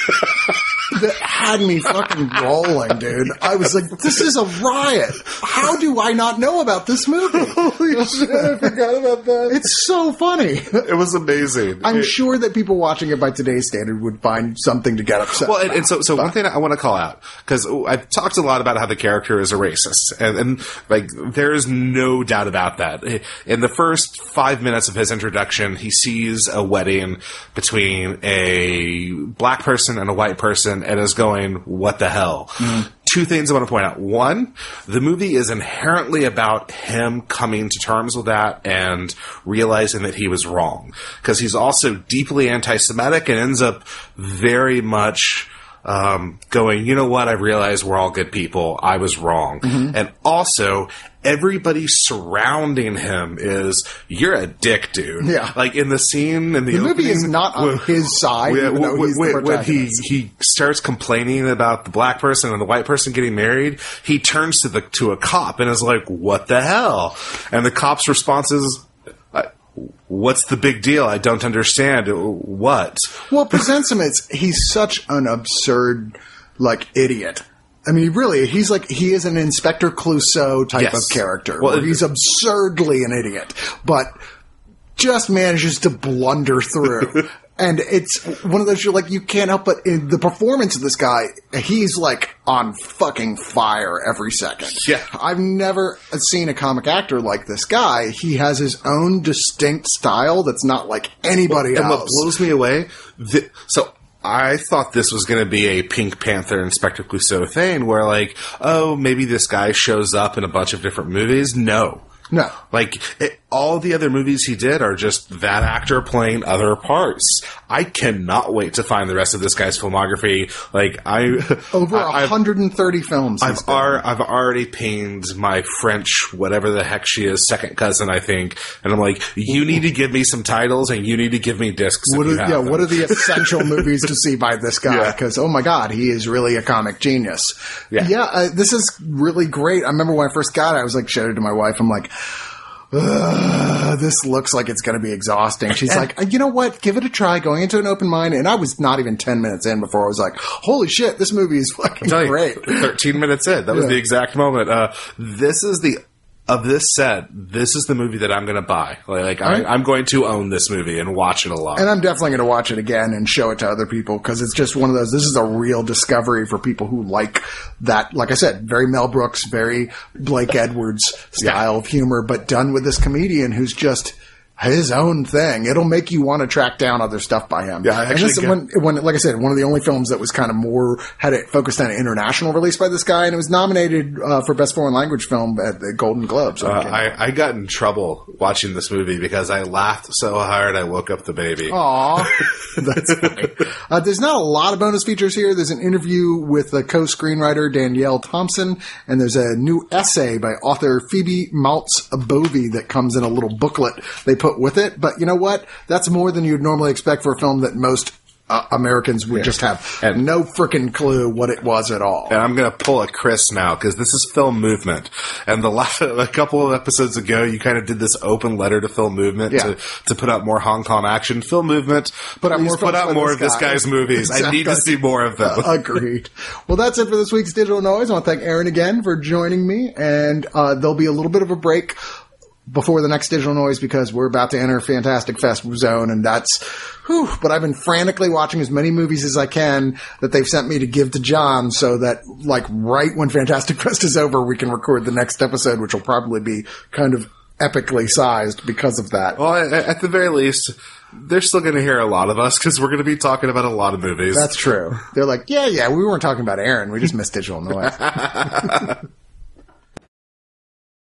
That had me fucking rolling, dude. I was like, "This is a riot! How do I not know about this movie?" Holy shit, I forgot about that. It's so funny. It was amazing. I'm It- sure that people watching it by today's standard would find something to get upset. Well, and, about. and so, so one thing I want to call out because I've talked a lot about how the character is a racist, and, and like there is no doubt about that. In the first five minutes of his introduction, he sees a wedding between a black person and a white person, and is going, "What the hell?" Mm-hmm. Two things I want to point out. One, the movie is inherently about him coming to terms with that and realizing that he was wrong. Because he's also deeply anti Semitic and ends up very much um, going, you know what, I realize we're all good people. I was wrong. And also, everybody surrounding him is, you're a dick, dude. Yeah. Like in the scene in the, the movie is not on when- his side, when, when- when- he, he starts complaining about the black person and the white person getting married, he turns to the to a cop and is like, "What the hell?" And the cop's response is, "I- "What's the big deal? I don't understand. What?" Well, presents him as he's such an absurd, like idiot. I mean, really, he's like he is an Inspector Clouseau type Yes. of character. Well, where he's uh, absurdly an idiot, but just manages to blunder through. and it's one of those you're like you can't help but in the performance of this guy. He's like on fucking fire every second. Yeah. I've never seen a comic actor like this guy. He has his own distinct style that's not like anybody else. And what blows me away, th- so I thought this was going to be a Pink Panther Inspector Clouseau thing, where like, oh, maybe this guy shows up in a bunch of different movies. No. No. Like it, all the other movies he did are just that actor playing other parts. I cannot wait to find the rest of this guy's filmography. Like I Over I, I've- 130 films. I've, ar- I've already pinged my French, whatever the heck she is, second cousin, I think, and I'm like, you need to give me some titles and you need to give me discs. What are, yeah, them. what are the essential movies to see by this guy? Yeah. Because oh my god, he is really a comic genius. Yeah. uh, this is really great. I remember when I first got it, I was like showed it to my wife. I'm like. "Ugh, this looks like it's going to be exhausting. She's like, "Uh, you know what? Give it a try. Going into an open mind, and I was not even ten minutes in before I was like, "Holy shit, this movie is fucking tell you, great." 13 minutes in. That was Yeah. the exact moment. Uh, this is the, of this set, this is the movie that I'm going to buy. Like, I, Right. I'm going to own this movie and watch it a lot. And I'm definitely going to watch it again and show it to other people because it's just one of those. This is a real discovery for people who like that. Like I said, very Mel Brooks, very Blake Edwards style of humor, but done with this comedian who's just his own thing. It'll make you want to track down other stuff by him. Yeah, I and actually this, when, when, like I said, one of the only films that was kind of more had it focused on an international release by this guy, and it was nominated uh, for best foreign language film at the Golden Globes. Uh, I, I got in trouble watching this movie because I laughed so hard I woke up the baby. Aw, that's funny. Uh, there's not a lot of bonus features here. There's an interview with the co-screenwriter Danièle Thompson, and there's a new essay by author Phoebe Maltz Bovy that comes in a little booklet they put with it. But you know what? That's more than you'd normally expect for a film that most uh, Americans would just have And- no freaking clue what it was at all. And I'm going to pull a Chris now because this is Film Movement. And the last, a couple of episodes ago, you kind of did this open letter to Film Movement Yeah. to, to put out more Hong Kong action. Film Movement, Put out more put out more this of this guy. guy's movies. I need to see more of them. Agreed. Well, that's it for this week's Digital Noise. I want to thank Aaron again for joining me, and uh, there'll be a little bit of a break before the next Digital Noise because we're about to enter Fantastic Fest zone, and that's, whew, but I've been frantically watching as many movies as I can that they've sent me to give to John so that, like, right when Fantastic Fest is over, we can record the next episode, which will probably be kind of epically sized because of that. Well, at, at the very least, they're still going to hear a lot of us because we're going to be talking about a lot of movies. That's true. They're like, yeah, yeah, we weren't talking about Aaron. We just missed Digital Noise.